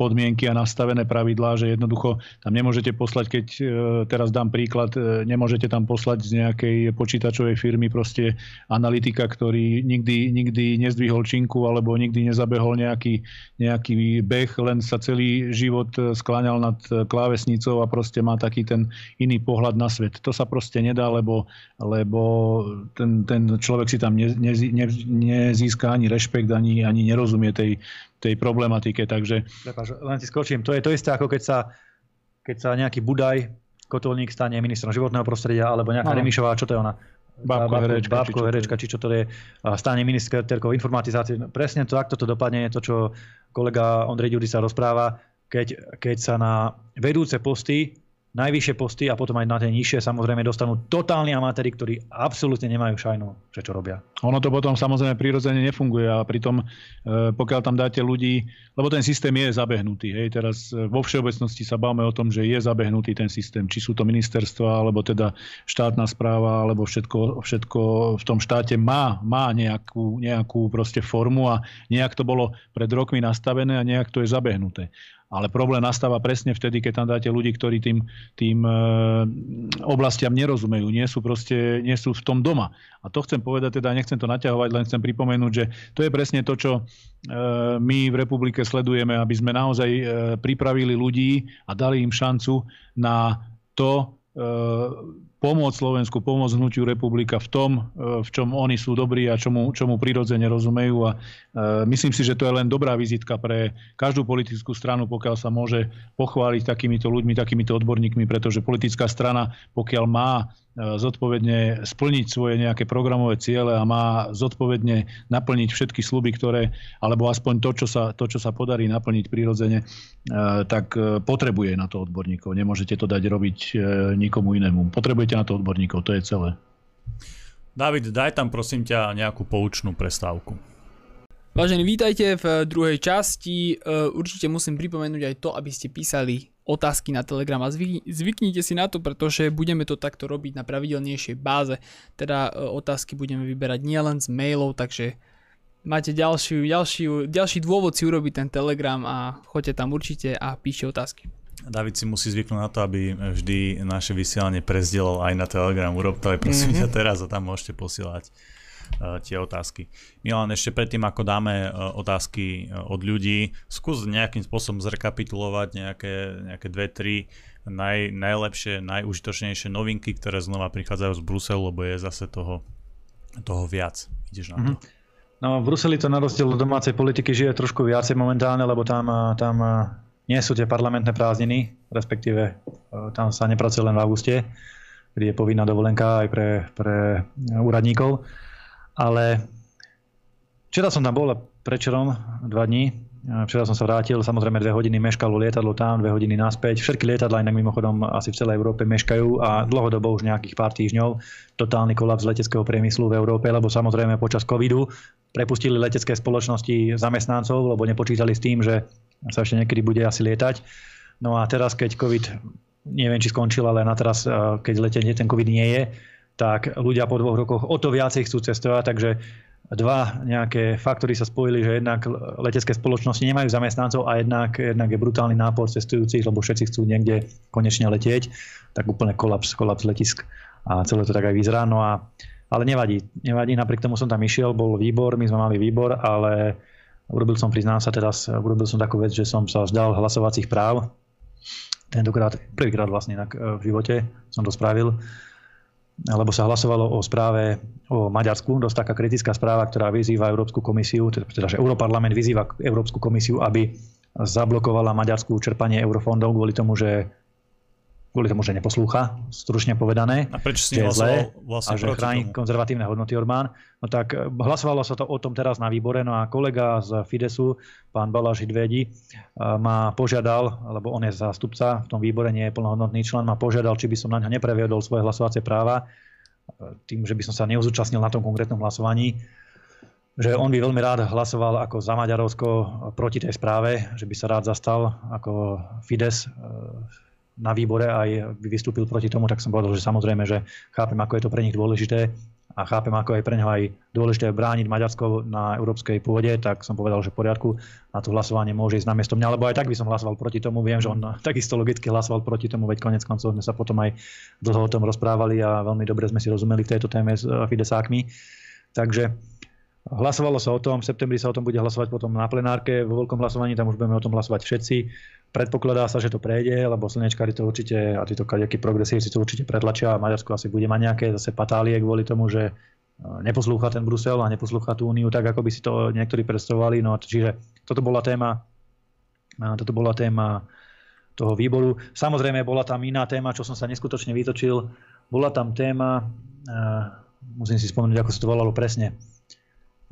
podmienky a nastavené pravidlá, že jednoducho tam nemôžete poslať, keď e, teraz dám príklad, e, nemôžete tam poslať z nejakej počítačovej firmy proste analytika, ktorý nikdy, nikdy nezdvihol činku alebo nikdy nezabehol nejaký, nejaký beh, len sa celý život skláňal nad klávesnicou a proste má taký ten iný pohľad na svet. To sa proste nedá, lebo, lebo ten, ten človek si tam ne, ne, ne, nezíska ani rešpekt, ani, ani nerozumie tej, tej problematike. Takže... Prepač, len ti skočím. To je to isté, ako keď sa, keď sa nejaký Budaj kotolník stane ministrom životného prostredia, alebo nejaká no. Remišová, čo to je ona? Bábko, herečka, bábko, či herečka, či čo to je, stane ministerkou informatizácie. Presne to, takto to dopadne, to, čo kolega Ondrej Ďuri sa rozpráva, keď, keď sa na vedúce posty najvyššie posty a potom aj na tie nižšie samozrejme dostanú totálni amatéri, ktorí absolútne nemajú šajnu, že čo robia. Ono to potom samozrejme prirodzene nefunguje a pritom e, pokiaľ tam dáte ľudí, lebo ten systém je zabehnutý. Hej, teraz e, vo všeobecnosti sa bavíme o tom, že je zabehnutý ten systém, či sú to ministerstva, alebo teda štátna správa, alebo všetko, všetko v tom štáte má, má nejakú, nejakú proste formu a nejak to bolo pred rokmi nastavené a nejak to je zabehnuté. Ale problém nastáva presne vtedy, keď tam dáte ľudí, ktorí tým, tým e, oblastiam nerozumejú, nie sú, proste, nie sú v tom doma. A to chcem povedať, teda nechcem to naťahovať, len chcem pripomenúť, že to je presne to, čo e, my v republike sledujeme, aby sme naozaj e, pripravili ľudí a dali im šancu na to, pomôcť Slovensku, pomôcť hnutiu republika v tom, e, v čom oni sú dobrí a čomu, čomu prirodzene rozumejú. A e, myslím si, že to je len dobrá vizitka pre každú politickú stranu, pokiaľ sa môže pochváliť takýmito ľuďmi, takýmito odborníkmi, pretože politická strana, pokiaľ má zodpovedne splniť svoje nejaké programové ciele a má zodpovedne naplniť všetky sluby, ktoré, alebo aspoň to, čo sa, to, čo sa podarí naplniť prirodzene, e, tak e, potrebuje na to odborníkov. Nemôžete to dať robiť nikomu inému. Potrebujete na to odborníkov, to je celé. David, daj tam prosím ťa nejakú poučnú prestávku. Vážení, vítajte v druhej časti. Určite musím pripomenúť aj to, aby ste písali otázky na Telegram a zvyknite si na to, pretože budeme to takto robiť na pravidelnejšej báze. Teda e, otázky budeme vyberať nielen z mailov, takže máte ďalšiu, ďalšiu, ďalší dôvod si urobiť ten Telegram a choďte tam určite a píšte otázky. David si musí zvyknúť na to, aby vždy naše vysielanie prezdielal aj na Telegram. Urob to aj prosím mm-hmm. teraz a tam môžete posielať tie otázky. Milan, ešte predtým, ako dáme uh, otázky uh, od ľudí, skús nejakým spôsobom zrekapitulovať nejaké, nejaké dve, tri naj, najlepšie, najužitočnejšie novinky, ktoré znova prichádzajú z Bruselu, lebo je zase toho, toho viac. Ideš na to. Mm-hmm. No v Bruseli to na rozdiel od domácej politiky žije trošku viacej momentálne, lebo tam, tam nie sú tie parlamentné prázdniny, respektíve tam sa nepracuje len v auguste kedy je povinná dovolenka aj pre, pre úradníkov. Ale včera som tam bol prečerom dva dní. Včera som sa vrátil, samozrejme dve hodiny meškalo lietadlo tam, dve hodiny naspäť. Všetky lietadla inak mimochodom asi v celej Európe meškajú a dlhodobo už nejakých pár týždňov totálny kolaps leteckého priemyslu v Európe, lebo samozrejme počas covidu prepustili letecké spoločnosti zamestnancov, lebo nepočítali s tým, že sa ešte niekedy bude asi lietať. No a teraz, keď COVID, neviem či skončil, ale na teraz, keď letenie ten COVID nie je, tak ľudia po dvoch rokoch o to viacej chcú cestovať, takže dva nejaké faktory sa spojili, že jednak letecké spoločnosti nemajú zamestnancov a jednak, jednak je brutálny nápor cestujúcich, lebo všetci chcú niekde konečne letieť, tak úplne kolaps, kolaps letisk a celé to tak aj vyzerá. No a, ale nevadí, nevadí, napriek tomu som tam išiel, bol výbor, my sme mali výbor, ale urobil som, priznám sa teraz, urobil som takú vec, že som sa vzdal hlasovacích práv. Tentokrát, prvýkrát vlastne inak v živote som to spravil lebo sa hlasovalo o správe o Maďarsku, dosť taká kritická správa, ktorá vyzýva Európsku komisiu, teda, teda že Europarlament vyzýva Európsku komisiu, aby zablokovala Maďarsku čerpanie eurofondov kvôli tomu, že kvôli tomu, že neposlúcha, stručne povedané. A prečo si zlé vlastne a že chráni tomu? konzervatívne hodnoty Orbán. No tak eh, hlasovalo sa to o tom teraz na výbore, no a kolega z Fidesu, pán Baláš Hidvedi, eh, ma požiadal, lebo on je zástupca v tom výbore, nie je plnohodnotný člen, ma požiadal, či by som na ňo nepreviedol svoje hlasovacie práva, eh, tým, že by som sa neuzúčastnil na tom konkrétnom hlasovaní že on by veľmi rád hlasoval ako za Maďarovsko proti tej správe, že by sa rád zastal ako Fides na výbore aj vystúpil proti tomu, tak som povedal, že samozrejme, že chápem, ako je to pre nich dôležité a chápem, ako je pre neho aj dôležité brániť Maďarsko na európskej pôde, tak som povedal, že v poriadku na to hlasovanie môže ísť na miesto mňa, lebo aj tak by som hlasoval proti tomu. Viem, že on takisto logicky hlasoval proti tomu, veď konec koncov sme sa potom aj dlho o tom rozprávali a veľmi dobre sme si rozumeli v tejto téme s eh, Fidesákmi. Takže Hlasovalo sa o tom, v septembri sa o tom bude hlasovať potom na plenárke, vo veľkom hlasovaní tam už budeme o tom hlasovať všetci. Predpokladá sa, že to prejde, lebo slnečkári to určite a títo kadejakí progresívci to určite pretlačia a Maďarsko asi bude mať nejaké zase patálie kvôli tomu, že e, neposlúcha ten Brusel a neposlúcha tú úniu tak, ako by si to niektorí predstavovali. No, čiže toto bola téma, e, toto bola téma toho výboru. Samozrejme, bola tam iná téma, čo som sa neskutočne vytočil. Bola tam téma, e, musím si spomenúť, ako sa to volalo presne,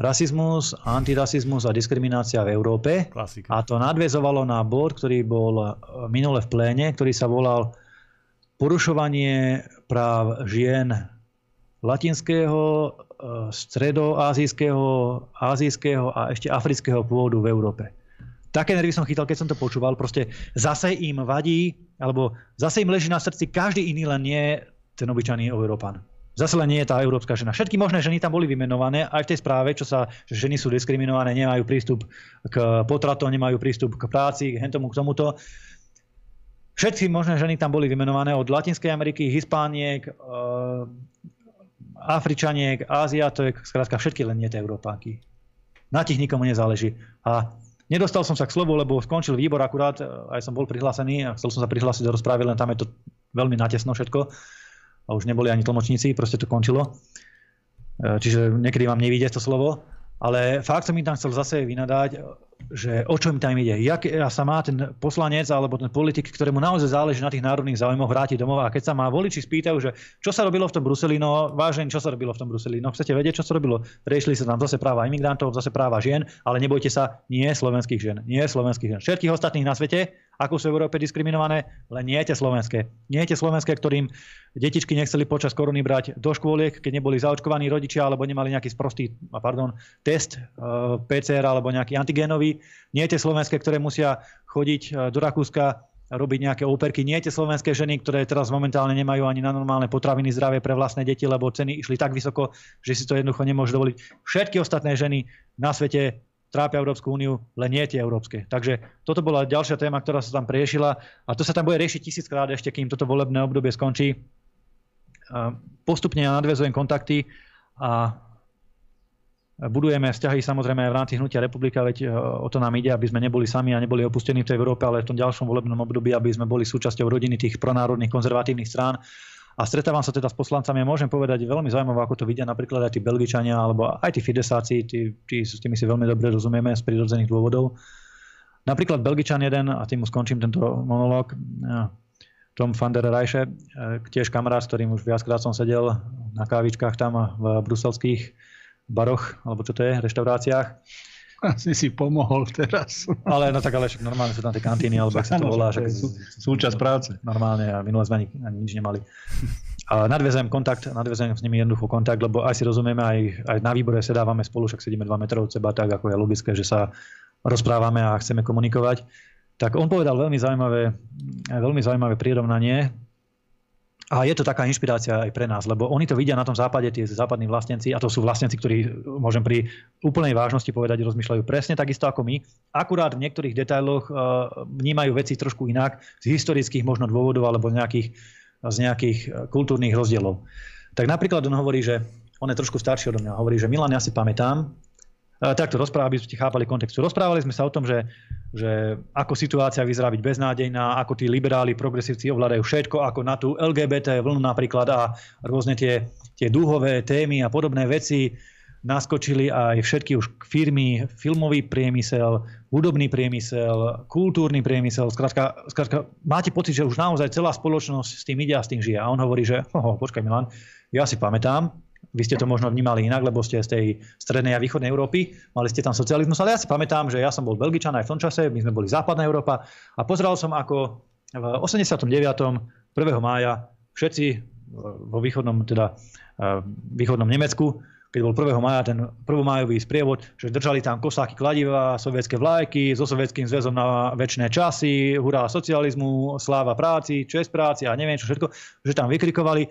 rasizmus, antirasizmus a diskriminácia v Európe. Klasika. A to nadvezovalo na bod, ktorý bol e, minule v pléne, ktorý sa volal porušovanie práv žien latinského, e, stredoázijského, azijského a ešte afrického pôvodu v Európe. Také nervy som chytal, keď som to počúval. Proste zase im vadí, alebo zase im leží na srdci každý iný, len nie ten obyčajný Európan. Zase len nie je tá európska žena. Všetky možné ženy tam boli vymenované aj v tej správe, čo sa, že ženy sú diskriminované, nemajú prístup k potratom, nemajú prístup k práci, k tomu, k tomuto. Všetky možné ženy tam boli vymenované od Latinskej Ameriky, Hispániek, e, Afričaniek, Ázia, to je skrátka všetky len nie tie Európánky. Na tých nikomu nezáleží. A nedostal som sa k slovu, lebo skončil výbor akurát, aj som bol prihlásený a chcel som sa prihlásiť do rozprávy, len tam je to veľmi natesno všetko a už neboli ani tlmočníci, proste to končilo. E, čiže niekedy vám nevíde to slovo. Ale fakt som im tam chcel zase vynadať, že o čo im tam ide. Jak sa má ten poslanec alebo ten politik, ktorému naozaj záleží na tých národných záujmoch, vrátiť domov a keď sa má voliči spýtajú, že čo sa robilo v tom Bruseli, no vážne, čo sa robilo v tom Bruseli. No chcete vedieť, čo sa robilo? Riešili sa tam zase práva imigrantov, zase práva žien, ale nebojte sa, nie slovenských žien, nie slovenských žien. Všetkých ostatných na svete, ako sú v Európe diskriminované, len nie tie slovenské. Nie tie slovenské, ktorým detičky nechceli počas korony brať do škôliek, keď neboli zaočkovaní rodičia alebo nemali nejaký sprostý pardon, test eh, PCR alebo nejaký antigénový. Nie tie slovenské, ktoré musia chodiť uh, do Rakúska robiť nejaké operky. Nie tie slovenské ženy, ktoré teraz momentálne nemajú ani na normálne potraviny zdravé pre vlastné deti, lebo ceny išli tak vysoko, že si to jednoducho nemôžu dovoliť. Všetky ostatné ženy na svete trápia Európsku úniu, len nie tie európske. Takže toto bola ďalšia téma, ktorá sa tam priešila a to sa tam bude riešiť tisíckrát ešte, kým toto volebné obdobie skončí. Postupne ja nadvezujem kontakty a budujeme vzťahy samozrejme aj v rámci hnutia republika, veď e, o to nám ide, aby sme neboli sami a neboli opustení v tej Európe, ale v tom ďalšom volebnom období, aby sme boli súčasťou rodiny tých pronárodných konzervatívnych strán a stretávam sa teda s poslancami a môžem povedať veľmi zaujímavé, ako to vidia napríklad aj tí Belgičania alebo aj tí Fidesáci, tí, tí, s tými si veľmi dobre rozumieme z prirodzených dôvodov. Napríklad Belgičan jeden, a tým skončím tento monológ, Tom van der Reiche, tiež kamarát, s ktorým už viackrát som sedel na kávičkách tam v bruselských baroch, alebo čo to je, reštauráciách. Asi si pomohol teraz. Ale no tak ale však normálne sú tam tie kantíny, alebo ak sa to volá. Však, sú, súčasť práce. Normálne a minulé sme ani, ani nič nemali. A nadvezujem kontakt, nadvezujem s nimi jednoducho kontakt, lebo aj si rozumieme, aj, aj na výbore sedávame spolu, však sedíme 2 metrov od seba, tak ako je logické, že sa rozprávame a chceme komunikovať. Tak on povedal veľmi zaujímavé, veľmi zaujímavé prirovnanie, a je to taká inšpirácia aj pre nás, lebo oni to vidia na tom západe, tie západní vlastnenci, a to sú vlastnenci, ktorí, môžem pri úplnej vážnosti povedať, rozmýšľajú presne takisto ako my. Akurát v niektorých detailoch uh, vnímajú veci trošku inak, z historických možno dôvodov alebo nejakých, z nejakých uh, kultúrnych rozdielov. Tak napríklad on hovorí, že on je trošku starší od mňa, hovorí, že Milan, ja si pamätám, takto rozprávali, aby ste chápali kontextu. Rozprávali sme sa o tom, že, že ako situácia vyzerá byť beznádejná, ako tí liberáli, progresívci ovládajú všetko, ako na tú LGBT vlnu napríklad a rôzne tie, tie dúhové témy a podobné veci naskočili aj všetky už firmy, filmový priemysel, hudobný priemysel, kultúrny priemysel. Skrátka, skrátka, máte pocit, že už naozaj celá spoločnosť s tým ide a s tým žije. A on hovorí, že oh, počkaj Milan, ja si pamätám, vy ste to možno vnímali inak, lebo ste z tej strednej a východnej Európy, mali ste tam socializmus, ale ja si pamätám, že ja som bol Belgičan aj v tom čase, my sme boli západná Európa a pozeral som ako v 89. 1. mája všetci vo východnom, teda, východnom Nemecku, keď bol 1. maja ten prvomájový sprievod, že držali tam kosáky kladiva, sovietské vlajky, so sovietským zväzom na väčšie časy, hurá socializmu, sláva práci, čest práci a neviem čo všetko, že tam vykrikovali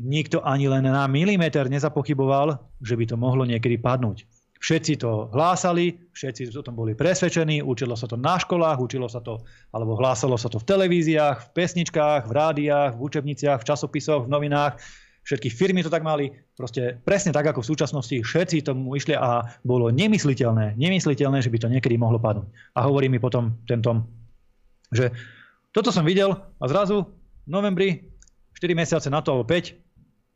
nikto ani len na milimeter nezapochyboval, že by to mohlo niekedy padnúť. Všetci to hlásali, všetci o tom boli presvedčení, učilo sa to na školách, učilo sa to, alebo hlásalo sa to v televíziách, v pesničkách, v rádiách, v učebniciach, v časopisoch, v novinách. Všetky firmy to tak mali, proste presne tak ako v súčasnosti, všetci tomu išli a bolo nemysliteľné, nemysliteľné, že by to niekedy mohlo padnúť. A hovorí mi potom ten Tom, že toto som videl a zrazu v novembri, 4 mesiace na to alebo 5,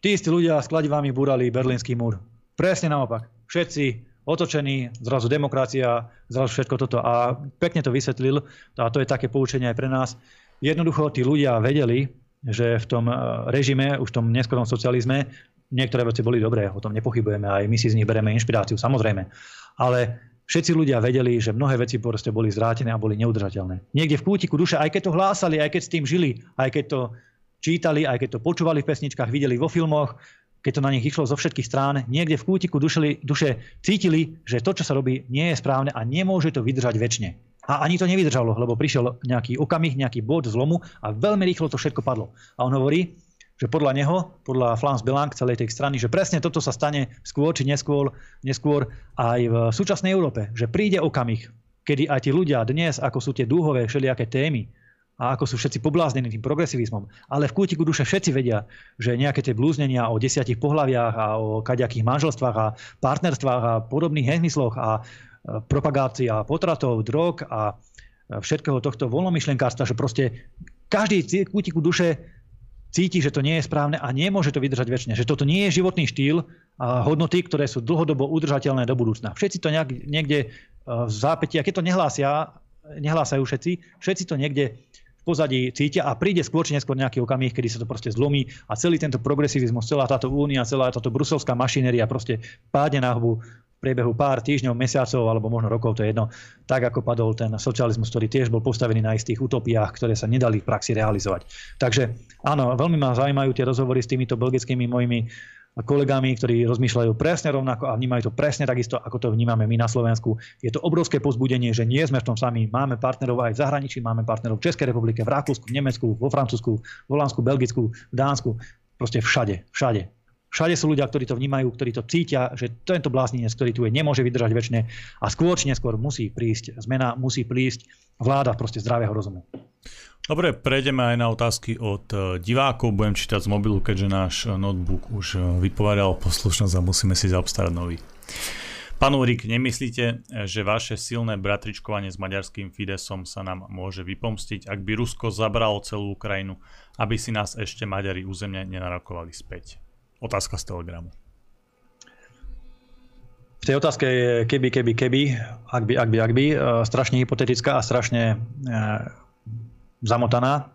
Tí istí ľudia s kladivami búrali berlínsky múr. Presne naopak. Všetci otočení, zrazu demokracia, zrazu všetko toto. A pekne to vysvetlil, a to je také poučenie aj pre nás. Jednoducho tí ľudia vedeli, že v tom eh, režime, už v tom neskorom socializme, niektoré veci boli dobré, o tom nepochybujeme, aj my si z nich bereme inšpiráciu, samozrejme. Ale všetci ľudia vedeli, že mnohé veci proste boli zvrátené a boli neudržateľné. Niekde v kútiku duše, aj keď to hlásali, aj keď s tým žili, aj keď to čítali, aj keď to počúvali v pesničkách, videli vo filmoch, keď to na nich išlo zo všetkých strán, niekde v kútiku dušili, duše cítili, že to, čo sa robí, nie je správne a nemôže to vydržať väčšine. A ani to nevydržalo, lebo prišiel nejaký okamih, nejaký bod zlomu a veľmi rýchlo to všetko padlo. A on hovorí, že podľa neho, podľa Flams Belang celej tej strany, že presne toto sa stane skôr či neskôr, neskôr aj v súčasnej Európe. Že príde okamih, kedy aj tí ľudia dnes, ako sú tie dúhové všelijaké témy, a ako sú všetci pobláznení tým progresivizmom. Ale v kútiku duše všetci vedia, že nejaké tie blúznenia o desiatich pohľaviach a o kaďakých manželstvách a partnerstvách a podobných hezmysloch a e, propagácia potratov, drog a e, všetkého tohto voľnomyšlenkárstva, že proste každý kútiku duše cíti, že to nie je správne a nemôže to vydržať väčšine. Že toto nie je životný štýl a hodnoty, ktoré sú dlhodobo udržateľné do budúcna. Všetci to nejak, niekde e, v zápäti, a keď to nehlásia, nehlásajú všetci, všetci to niekde pozadí cítia a príde skôr či neskôr nejaký okamih, kedy sa to proste zlomí a celý tento progresivizmus, celá táto únia, celá táto bruselská mašinéria proste pádne na v priebehu pár týždňov, mesiacov alebo možno rokov, to je jedno, tak ako padol ten socializmus, ktorý tiež bol postavený na istých utopiách, ktoré sa nedali v praxi realizovať. Takže áno, veľmi ma zaujímajú tie rozhovory s týmito belgickými mojimi kolegami, ktorí rozmýšľajú presne rovnako a vnímajú to presne takisto, ako to vnímame my na Slovensku. Je to obrovské pozbudenie, že nie sme v tom sami. Máme partnerov aj v zahraničí, máme partnerov v Českej republike, v Rakúsku, v Nemecku, vo Francúzsku, v Holandsku, Belgicku, v Dánsku. Proste všade, všade. Všade sú ľudia, ktorí to vnímajú, ktorí to cítia, že tento blázninec, ktorý tu je, nemôže vydržať väčšine a skôr či neskôr musí prísť zmena, musí prísť vláda proste zdravého rozumu. Dobre, prejdeme aj na otázky od e, divákov. Budem čítať z mobilu, keďže náš e, notebook už e, vypovedal poslušnosť a musíme si zaobstarať nový. Pán Ulrik, nemyslíte, že vaše silné bratričkovanie s maďarským Fidesom sa nám môže vypomstiť, ak by Rusko zabralo celú Ukrajinu, aby si nás ešte Maďari územne nenarokovali späť? Otázka z Telegramu. V tej otázke je keby, keby, keby, ak by, ak by, ak by, strašne hypotetická a strašne zamotaná.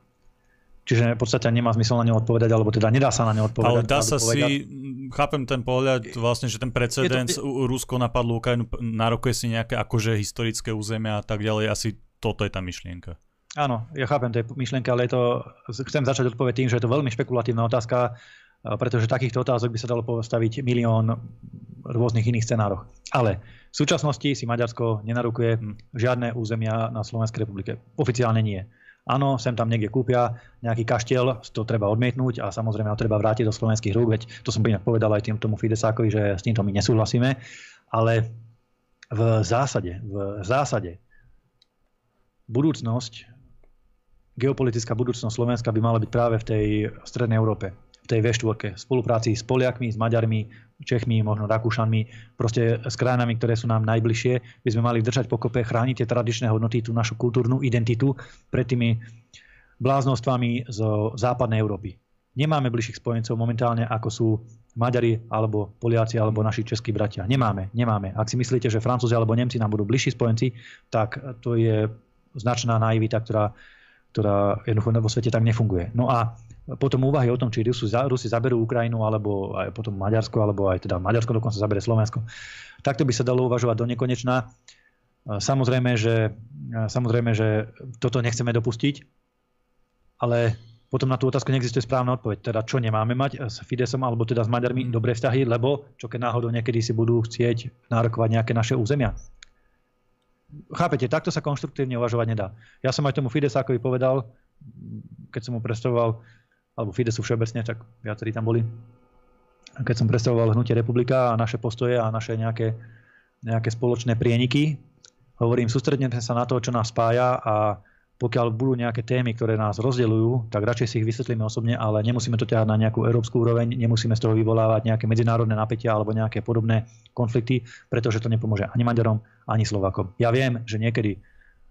Čiže v podstate nemá zmysel na ňu odpovedať, alebo teda nedá sa na ňu odpovedať. Ale dá sa si, chápem ten pohľad, vlastne, že ten precedens, to. Rusko napadlo Ukrajinu, nárokuje si nejaké akože historické územia a tak ďalej, asi toto je tá myšlienka. Áno, ja chápem tej myšlienky, ale je to, chcem začať odpovedať tým, že je to veľmi špekulatívna otázka, pretože takýchto otázok by sa dalo postaviť milión rôznych iných scenároch. Ale v súčasnosti si Maďarsko nenarukuje žiadne územia na Slovenskej republike. Oficiálne nie. Áno, sem tam niekde kúpia nejaký kaštiel, to treba odmietnúť a samozrejme ho treba vrátiť do slovenských rúk, veď to som inak povedal aj tým tomu Fidesákovi, že s týmto my nesúhlasíme, ale v zásade, v zásade budúcnosť, geopolitická budúcnosť Slovenska by mala byť práve v tej strednej Európe tej V4, v spolupráci s Poliakmi, s Maďarmi, Čechmi, možno Rakúšanmi, proste s krajinami, ktoré sú nám najbližšie, by sme mali držať pokope, chrániť tie tradičné hodnoty, tú našu kultúrnu identitu pred tými bláznostvami zo západnej Európy. Nemáme bližších spojencov momentálne, ako sú Maďari, alebo Poliaci, alebo naši českí bratia. Nemáme, nemáme. Ak si myslíte, že Francúzi alebo Nemci nám budú bližší spojenci, tak to je značná naivita, ktorá, ktorá jednoducho vo svete tak nefunguje. No a potom úvahy o tom, či Rusi, Rusi zaberú Ukrajinu, alebo aj potom Maďarsko, alebo aj teda Maďarsko dokonca zabere Slovensko. Takto by sa dalo uvažovať do nekonečna. Samozrejme, že, samozrejme, že toto nechceme dopustiť, ale potom na tú otázku neexistuje správna odpoveď. Teda čo nemáme mať s Fidesom alebo teda s Maďarmi dobré vzťahy, lebo čo keď náhodou niekedy si budú chcieť nárokovať nejaké naše územia. Chápete, takto sa konštruktívne uvažovať nedá. Ja som aj tomu Fidesákovi povedal, keď som mu predstavoval alebo Fidesu všeobecne, tak viacerí tam boli. Keď som predstavoval hnutie republika a naše postoje a naše nejaké, nejaké spoločné prieniky, hovorím, sústredneme sa na to, čo nás spája a pokiaľ budú nejaké témy, ktoré nás rozdeľujú, tak radšej si ich vysvetlíme osobne, ale nemusíme to ťahať na nejakú európsku úroveň, nemusíme z toho vyvolávať nejaké medzinárodné napätia alebo nejaké podobné konflikty, pretože to nepomôže ani Maďarom, ani Slovakom. Ja viem, že niekedy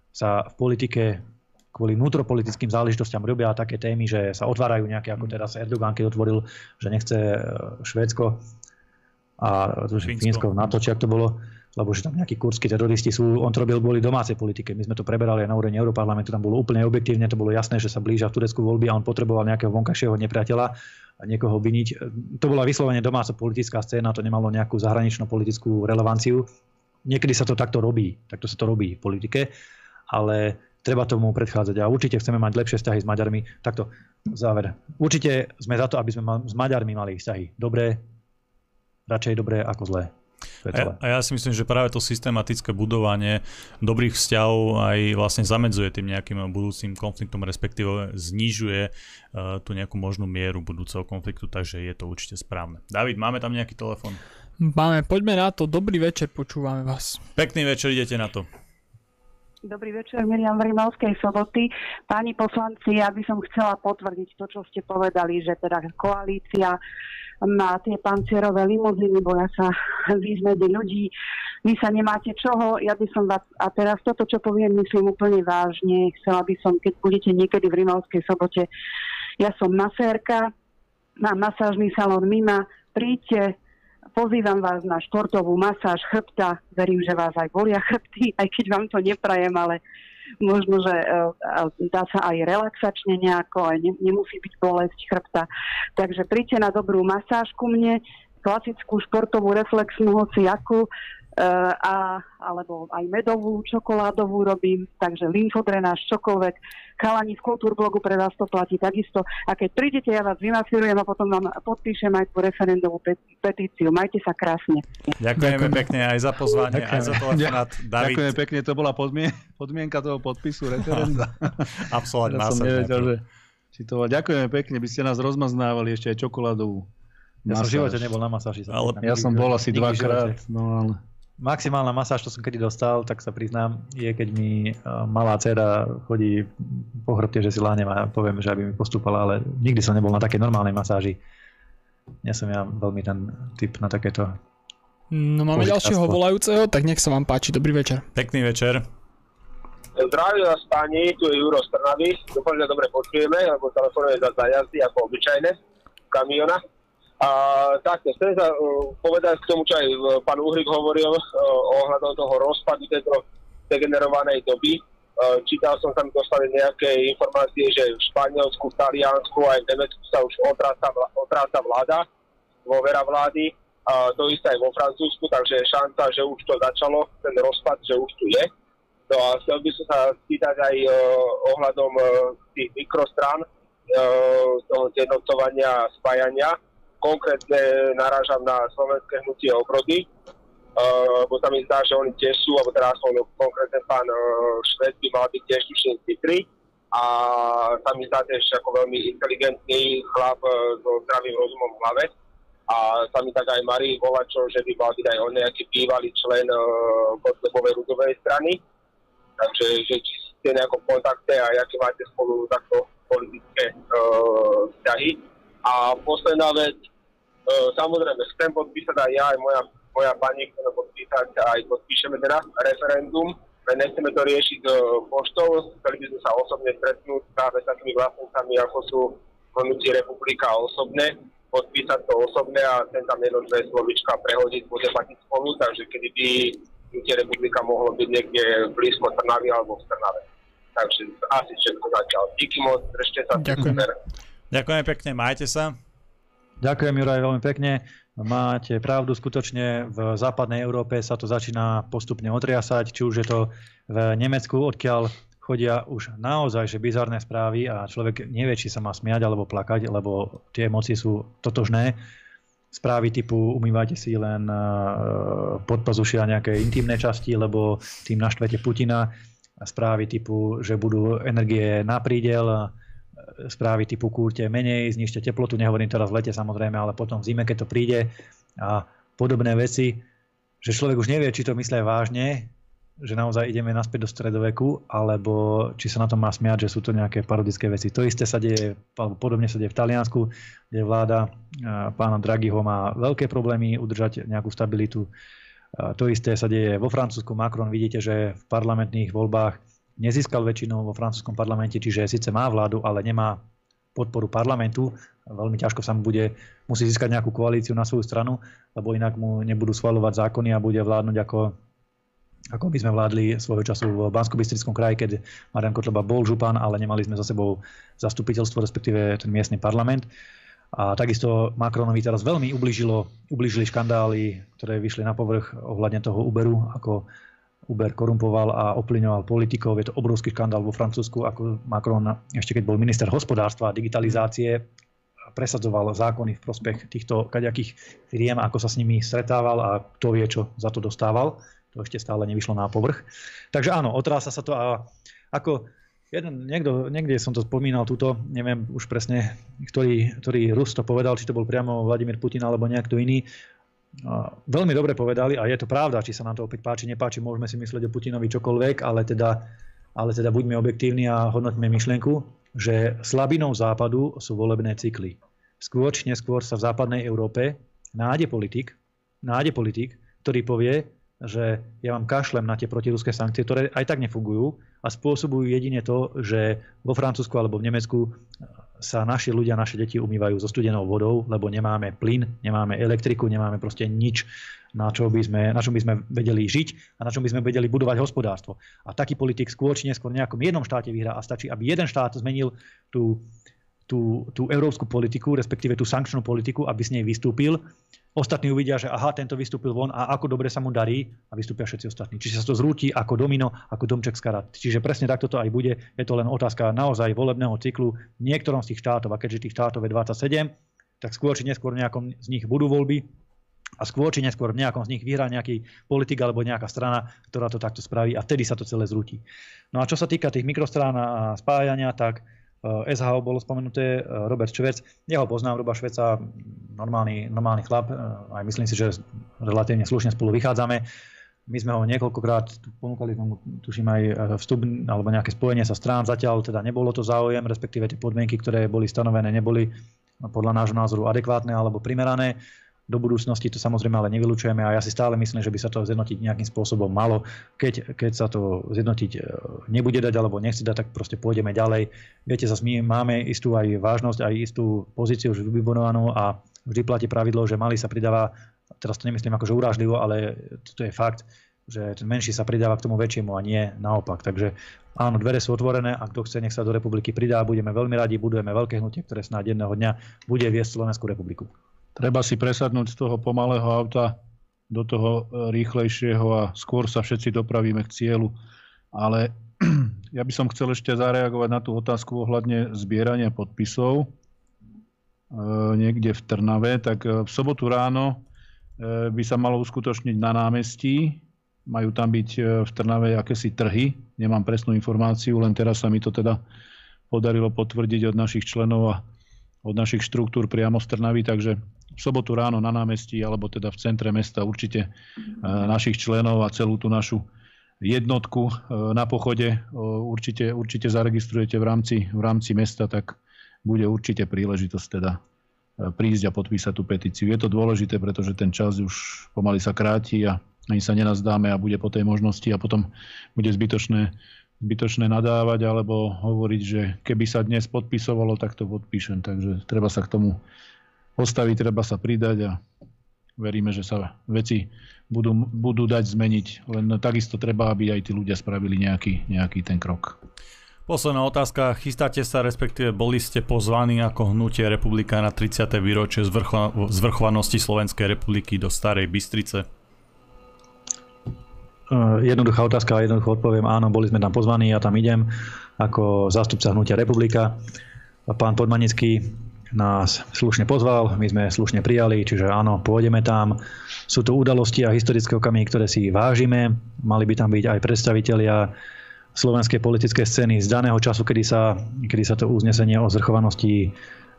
sa v politike kvôli vnútropolitickým záležitostiam robia také témy, že sa otvárajú nejaké, ako teraz Erdogan, keď otvoril, že nechce e, Švédsko a Fínsko na to, či ak to bolo, lebo že tam nejakí kurskí teroristi sú, on to robil kvôli domácej politike. My sme to preberali aj na úrovni Európarlamentu, tam bolo úplne objektívne, to bolo jasné, že sa blížia v Turecku voľby a on potreboval nejakého vonkajšieho nepriateľa a niekoho viniť. To bola vyslovene domáca politická scéna, to nemalo nejakú zahraničnú politickú relevanciu. Niekedy sa to takto robí, takto sa to robí v politike, ale treba tomu predchádzať a určite chceme mať lepšie vzťahy s Maďarmi. Takto, záver. Určite sme za to, aby sme s Maďarmi mali vzťahy dobré, radšej dobré ako zlé. A, a ja si myslím, že práve to systematické budovanie dobrých vzťahov aj vlastne zamedzuje tým nejakým budúcim konfliktom, respektíve znižuje uh, tú nejakú možnú mieru budúceho konfliktu, takže je to určite správne. David, máme tam nejaký telefon? Máme, poďme na to. Dobrý večer, počúvame vás. Pekný večer, idete na to. Dobrý večer, Miriam Vrimovskej soboty. Páni poslanci, ja by som chcela potvrdiť to, čo ste povedali, že teda koalícia má tie pancierové limuzíny, boja sa výzmedy ľudí. Vy sa nemáte čoho, ja by som vás, a teraz toto, čo poviem, myslím úplne vážne. Chcela by som, keď budete niekedy v Rimovskej sobote, ja som masérka, mám masážny salón Mima, príďte, pozývam vás na športovú masáž chrbta. Verím, že vás aj bolia chrbty, aj keď vám to neprajem, ale možno, že e, e, dá sa aj relaxačne nejako, aj nemusí byť bolesť chrbta. Takže príďte na dobrú masáž ku mne, klasickú športovú reflexnú hoci akú, Eh, a, alebo aj medovú, čokoládovú robím, takže lymfodrenáž, čokoľvek. Chalani z Kultúrblogu pre vás to platí takisto. A keď prídete, ja vás vymasírujem a potom vám podpíšem aj tú referendovú petíciu. Majte sa krásne. Ďakujeme Ďakujem. pekne aj za pozvanie, Ďakujem. aj za telefonát. David. Ďakujem pekne, to bola podmien- podmienka toho podpisu referenda. Absolutne. Ja som nevedel, že... Či to... Ďakujeme pekne, by ste nás rozmaznávali ešte aj čokoládovú. Ja som v živote nebol na masáži. Ale, ja som bol asi dvakrát, no ale maximálna masáž, čo som kedy dostal, tak sa priznám, je keď mi e, malá dcera chodí po chrbte, že si láhnem a poviem, že aby mi postúpala, ale nikdy som nebol na takej normálnej masáži. Nie som ja veľmi ten typ na takéto. No máme ďalšieho volajúceho, tak nech sa vám páči. Dobrý večer. Pekný večer. Zdravím vás páni, tu je Juro z Trnavy. Dúfam, že dobre počujeme, lebo telefonuje za zajazdy ako obyčajné kamiona. A tak, chcem sa uh, povedať k tomu, čo aj uh, pán Uhrik hovoril uh, ohľadom toho rozpadu tejto degenerovanej doby. čítal som tam dostali nejaké informácie, že v Španielsku, v Taliansku aj v Nemecku sa už otráca, otráca vláda, dôvera vlády. A to isté aj vo Francúzsku, takže je šanca, že už to začalo, ten rozpad, že už tu je. No a chcel by som sa spýtať aj ohľadom tých mikrostrán, uh, toho zjednotovania a spájania. Konkrétne narážam na slovenské hnutie obrody, uh, lebo sa mi zdá, že oni tiež sú, alebo teraz aspoň konkrétne pán uh, by mal byť tiež tuším Citry a sa mi zdá tiež ako veľmi inteligentný chlap uh, so zdravým rozumom v hlave. A sa mi tak aj Marii Volačov, že by mal byť aj on nejaký bývalý člen uh, Kotlebovej ľudovej strany. Takže že či ste nejako kontakte a aké máte spolu takto politické uh, vzťahy. A posledná vec, uh, samozrejme, chcem podpísať aj ja, aj moja moja pani chceme podpísať aj podpíšeme teraz referendum, nechceme to riešiť uh, poštou, chceli by sme sa osobne stretnúť práve s takými vlastníkami, ako sú Hnutie republika osobne, podpísať to osobne a ten tam jedno dve slovička prehodiť, bude platiť spolu, takže kedy by Hnutie republika mohlo byť niekde blízko Trnavy alebo v Trnave. Takže asi všetko zatiaľ. Díky moc, držte sa. Ďakujem. Ďakujem pekne, majte sa. Ďakujem Juraj veľmi pekne. Máte pravdu, skutočne v západnej Európe sa to začína postupne otriasať, či už je to v Nemecku, odkiaľ chodia už naozaj že bizarné správy a človek nevie, či sa má smiať alebo plakať, lebo tie emócie sú totožné. Správy typu umývajte si len e, pod pazušia nejaké intimné časti, lebo tým naštvete Putina. Správy typu, že budú energie na prídel, správy typu kúrte menej, znižte teplotu, nehovorím teraz v lete samozrejme, ale potom v zime, keď to príde a podobné veci, že človek už nevie, či to myslí vážne, že naozaj ideme naspäť do stredoveku, alebo či sa na to má smiať, že sú to nejaké parodické veci. To isté sa deje, alebo podobne sa deje v Taliansku, kde vláda pána Draghiho má veľké problémy udržať nejakú stabilitu. To isté sa deje vo Francúzsku. Macron vidíte, že v parlamentných voľbách nezískal väčšinu vo francúzskom parlamente, čiže síce má vládu, ale nemá podporu parlamentu. Veľmi ťažko sa mu bude, musí získať nejakú koalíciu na svoju stranu, lebo inak mu nebudú schvalovať zákony a bude vládnuť ako, ako by sme vládli svojho času v bansko kraji, keď Marian Kotleba bol župan, ale nemali sme za sebou zastupiteľstvo, respektíve ten miestny parlament. A takisto Macronovi teraz veľmi ubližilo, ubližili škandály, ktoré vyšli na povrch ohľadne toho Uberu, ako Uber korumpoval a oplyňoval politikov. Je to obrovský škandál vo Francúzsku, ako Macron ešte keď bol minister hospodárstva a digitalizácie, presadzoval zákony v prospech týchto kaďakých firiem, ako sa s nimi stretával a kto vie, čo za to dostával. To ešte stále nevyšlo na povrch. Takže áno, otrása sa to a ako jeden, niekto, niekde som to spomínal túto, neviem už presne, ktorý, ktorý Rus to povedal, či to bol priamo Vladimír Putin alebo niekto iný, veľmi dobre povedali a je to pravda, či sa nám to opäť páči, nepáči, môžeme si myslieť o Putinovi čokoľvek, ale teda, ale teda buďme objektívni a hodnoťme myšlienku, že slabinou západu sú volebné cykly. Skôr či neskôr sa v západnej Európe nájde politik, nájde politik, ktorý povie, že ja vám kašlem na tie protiruské sankcie, ktoré aj tak nefungujú a spôsobujú jedine to, že vo Francúzsku alebo v Nemecku sa naši ľudia, naše deti umývajú so studenou vodou, lebo nemáme plyn, nemáme elektriku, nemáme proste nič, na, čo by sme, na čom by sme vedeli žiť a na čom by sme vedeli budovať hospodárstvo. A taký politik skôr či neskôr v nejakom jednom štáte vyhrá a stačí, aby jeden štát zmenil tú, tú, tú európsku politiku, respektíve tú sankčnú politiku, aby z nej vystúpil Ostatní uvidia, že aha, tento vystúpil von a ako dobre sa mu darí a vystúpia všetci ostatní. Čiže sa to zrúti ako domino, ako domček z karát. Čiže presne takto to aj bude. Je to len otázka naozaj volebného cyklu v niektorom z tých štátov. A keďže tých štátov je 27, tak skôr či neskôr v nejakom z nich budú voľby a skôr či neskôr v nejakom z nich vyhrá nejaký politik alebo nejaká strana, ktorá to takto spraví a vtedy sa to celé zrúti. No a čo sa týka tých mikrostrán a spájania, tak SHO bolo spomenuté, Robert Švec, jeho poznám, Roba Šveca, normálny, normálny chlap, aj myslím si, že relatívne slušne spolu vychádzame. My sme ho niekoľkokrát ponúkali, tuším aj vstup alebo nejaké spojenie sa strán, zatiaľ teda nebolo to záujem, respektíve tie podmienky, ktoré boli stanovené, neboli podľa nášho názoru adekvátne alebo primerané. Do budúcnosti to samozrejme ale nevylučujeme a ja si stále myslím, že by sa to zjednotiť nejakým spôsobom malo. Keď, keď sa to zjednotiť e, nebude dať alebo nechce dať, tak proste pôjdeme ďalej. Viete, zase my máme istú aj vážnosť, aj istú pozíciu už vybudovanú a vždy platí pravidlo, že mali sa pridáva, teraz to nemyslím akože urážlivo, ale to je fakt, že ten menší sa pridáva k tomu väčšiemu a nie naopak. Takže áno, dvere sú otvorené a kto chce, nech sa do republiky pridá. Budeme veľmi radi, budujeme veľké hnutie, ktoré snáď jedného dňa bude viesť Slovenskú republiku. Treba si presadnúť z toho pomalého auta do toho e, rýchlejšieho a skôr sa všetci dopravíme k cieľu. Ale ja by som chcel ešte zareagovať na tú otázku ohľadne zbierania podpisov e, niekde v Trnave. Tak e, v sobotu ráno by sa malo uskutočniť na námestí. Majú tam byť v Trnave akési trhy. Nemám presnú informáciu, len teraz sa mi to teda podarilo potvrdiť od našich členov a od našich štruktúr priamo z Trnavy, takže v sobotu ráno na námestí alebo teda v centre mesta určite e, našich členov a celú tú našu jednotku e, na pochode e, určite, určite zaregistrujete v rámci, v rámci mesta, tak bude určite príležitosť teda prísť a podpísať tú petíciu. Je to dôležité, pretože ten čas už pomaly sa kráti a ani sa nenazdáme a bude po tej možnosti a potom bude zbytočné, zbytočné nadávať alebo hovoriť, že keby sa dnes podpisovalo, tak to podpíšem. Takže treba sa k tomu postaviť, treba sa pridať a veríme, že sa veci budú, budú dať zmeniť. Len takisto treba, aby aj tí ľudia spravili nejaký, nejaký ten krok. Posledná otázka. Chystáte sa, respektíve boli ste pozvaní ako hnutie republika na 30. výročie zvrcho- zvrchovanosti Slovenskej republiky do Starej Bystrice? Jednoduchá otázka, jednoducho odpoviem. Áno, boli sme tam pozvaní, ja tam idem ako zástupca hnutia republika. Pán Podmanický nás slušne pozval, my sme slušne prijali, čiže áno, pôjdeme tam. Sú to udalosti a historické okamihy, ktoré si vážime. Mali by tam byť aj predstavitelia slovenskej politickej scény z daného času, kedy sa, kedy sa to uznesenie o zrchovanosti e,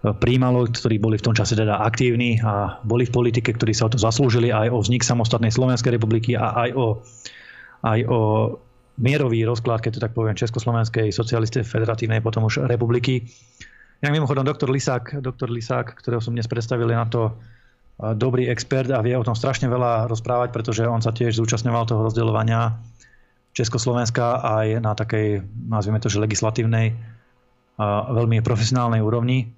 príjmalo, ktorí boli v tom čase teda aktívni a boli v politike, ktorí sa o to zaslúžili aj o vznik samostatnej Slovenskej republiky a aj o, aj o mierový rozklad, keď to tak poviem, Československej socialistej federatívnej potom už republiky. Ja mimochodom doktor Lisák, doktor Lisák, ktorého som dnes predstavil, je na to dobrý expert a vie o tom strašne veľa rozprávať, pretože on sa tiež zúčastňoval toho rozdeľovania Československa aj na takej, nazvime to, že legislatívnej, a veľmi profesionálnej úrovni.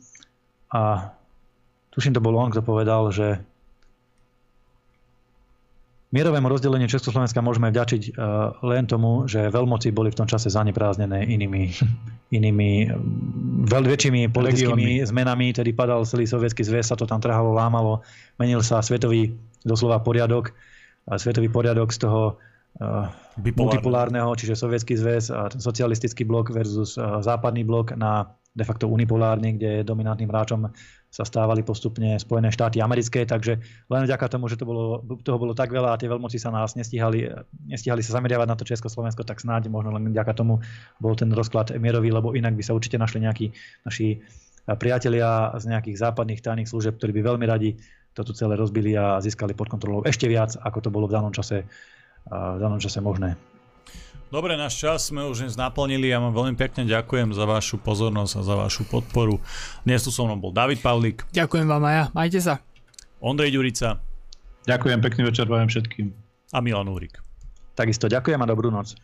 A tuším, to bol on, kto povedal, že Mierovému rozdeleniu Československa môžeme vďačiť eh, len tomu, že veľmoci boli v tom čase zaneprázdnené inými, inými veľ väčšími politickými Legiónmi. zmenami, tedy padal celý sovietský zväz, sa to tam trhalo, lámalo, menil sa svetový doslova poriadok, svetový poriadok z toho uh, multipolárneho, čiže sovietský zväz a socialistický blok versus uh, západný blok na de facto unipolárny, kde je dominantným hráčom sa stávali postupne Spojené štáty americké, takže len vďaka tomu, že to bolo, toho bolo tak veľa a tie veľmoci sa nás nestíhali, nestíhali sa zameriavať na to Československo, tak snáď možno len vďaka tomu bol ten rozklad mierový, lebo inak by sa určite našli nejakí naši priatelia z nejakých západných tajných služeb, ktorí by veľmi radi to tu celé rozbili a získali pod kontrolou ešte viac, ako to bolo v danom čase, v danom čase možné. Dobre, náš čas sme už dnes naplnili. Ja vám veľmi pekne ďakujem za vašu pozornosť a za vašu podporu. Dnes tu so mnou bol David Pavlík. Ďakujem vám aj ja. Majte sa. Ondrej Ďurica. Ďakujem, pekný večer vám všetkým. A Milan Úrik. Takisto ďakujem a dobrú noc.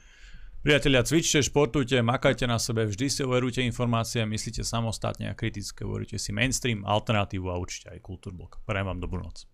Priatelia, cvičte, športujte, makajte na sebe, vždy si overujte informácie, myslíte samostatne a kriticky, overujte si mainstream, alternatívu a určite aj kultúrblok. Prajem vám dobrú noc.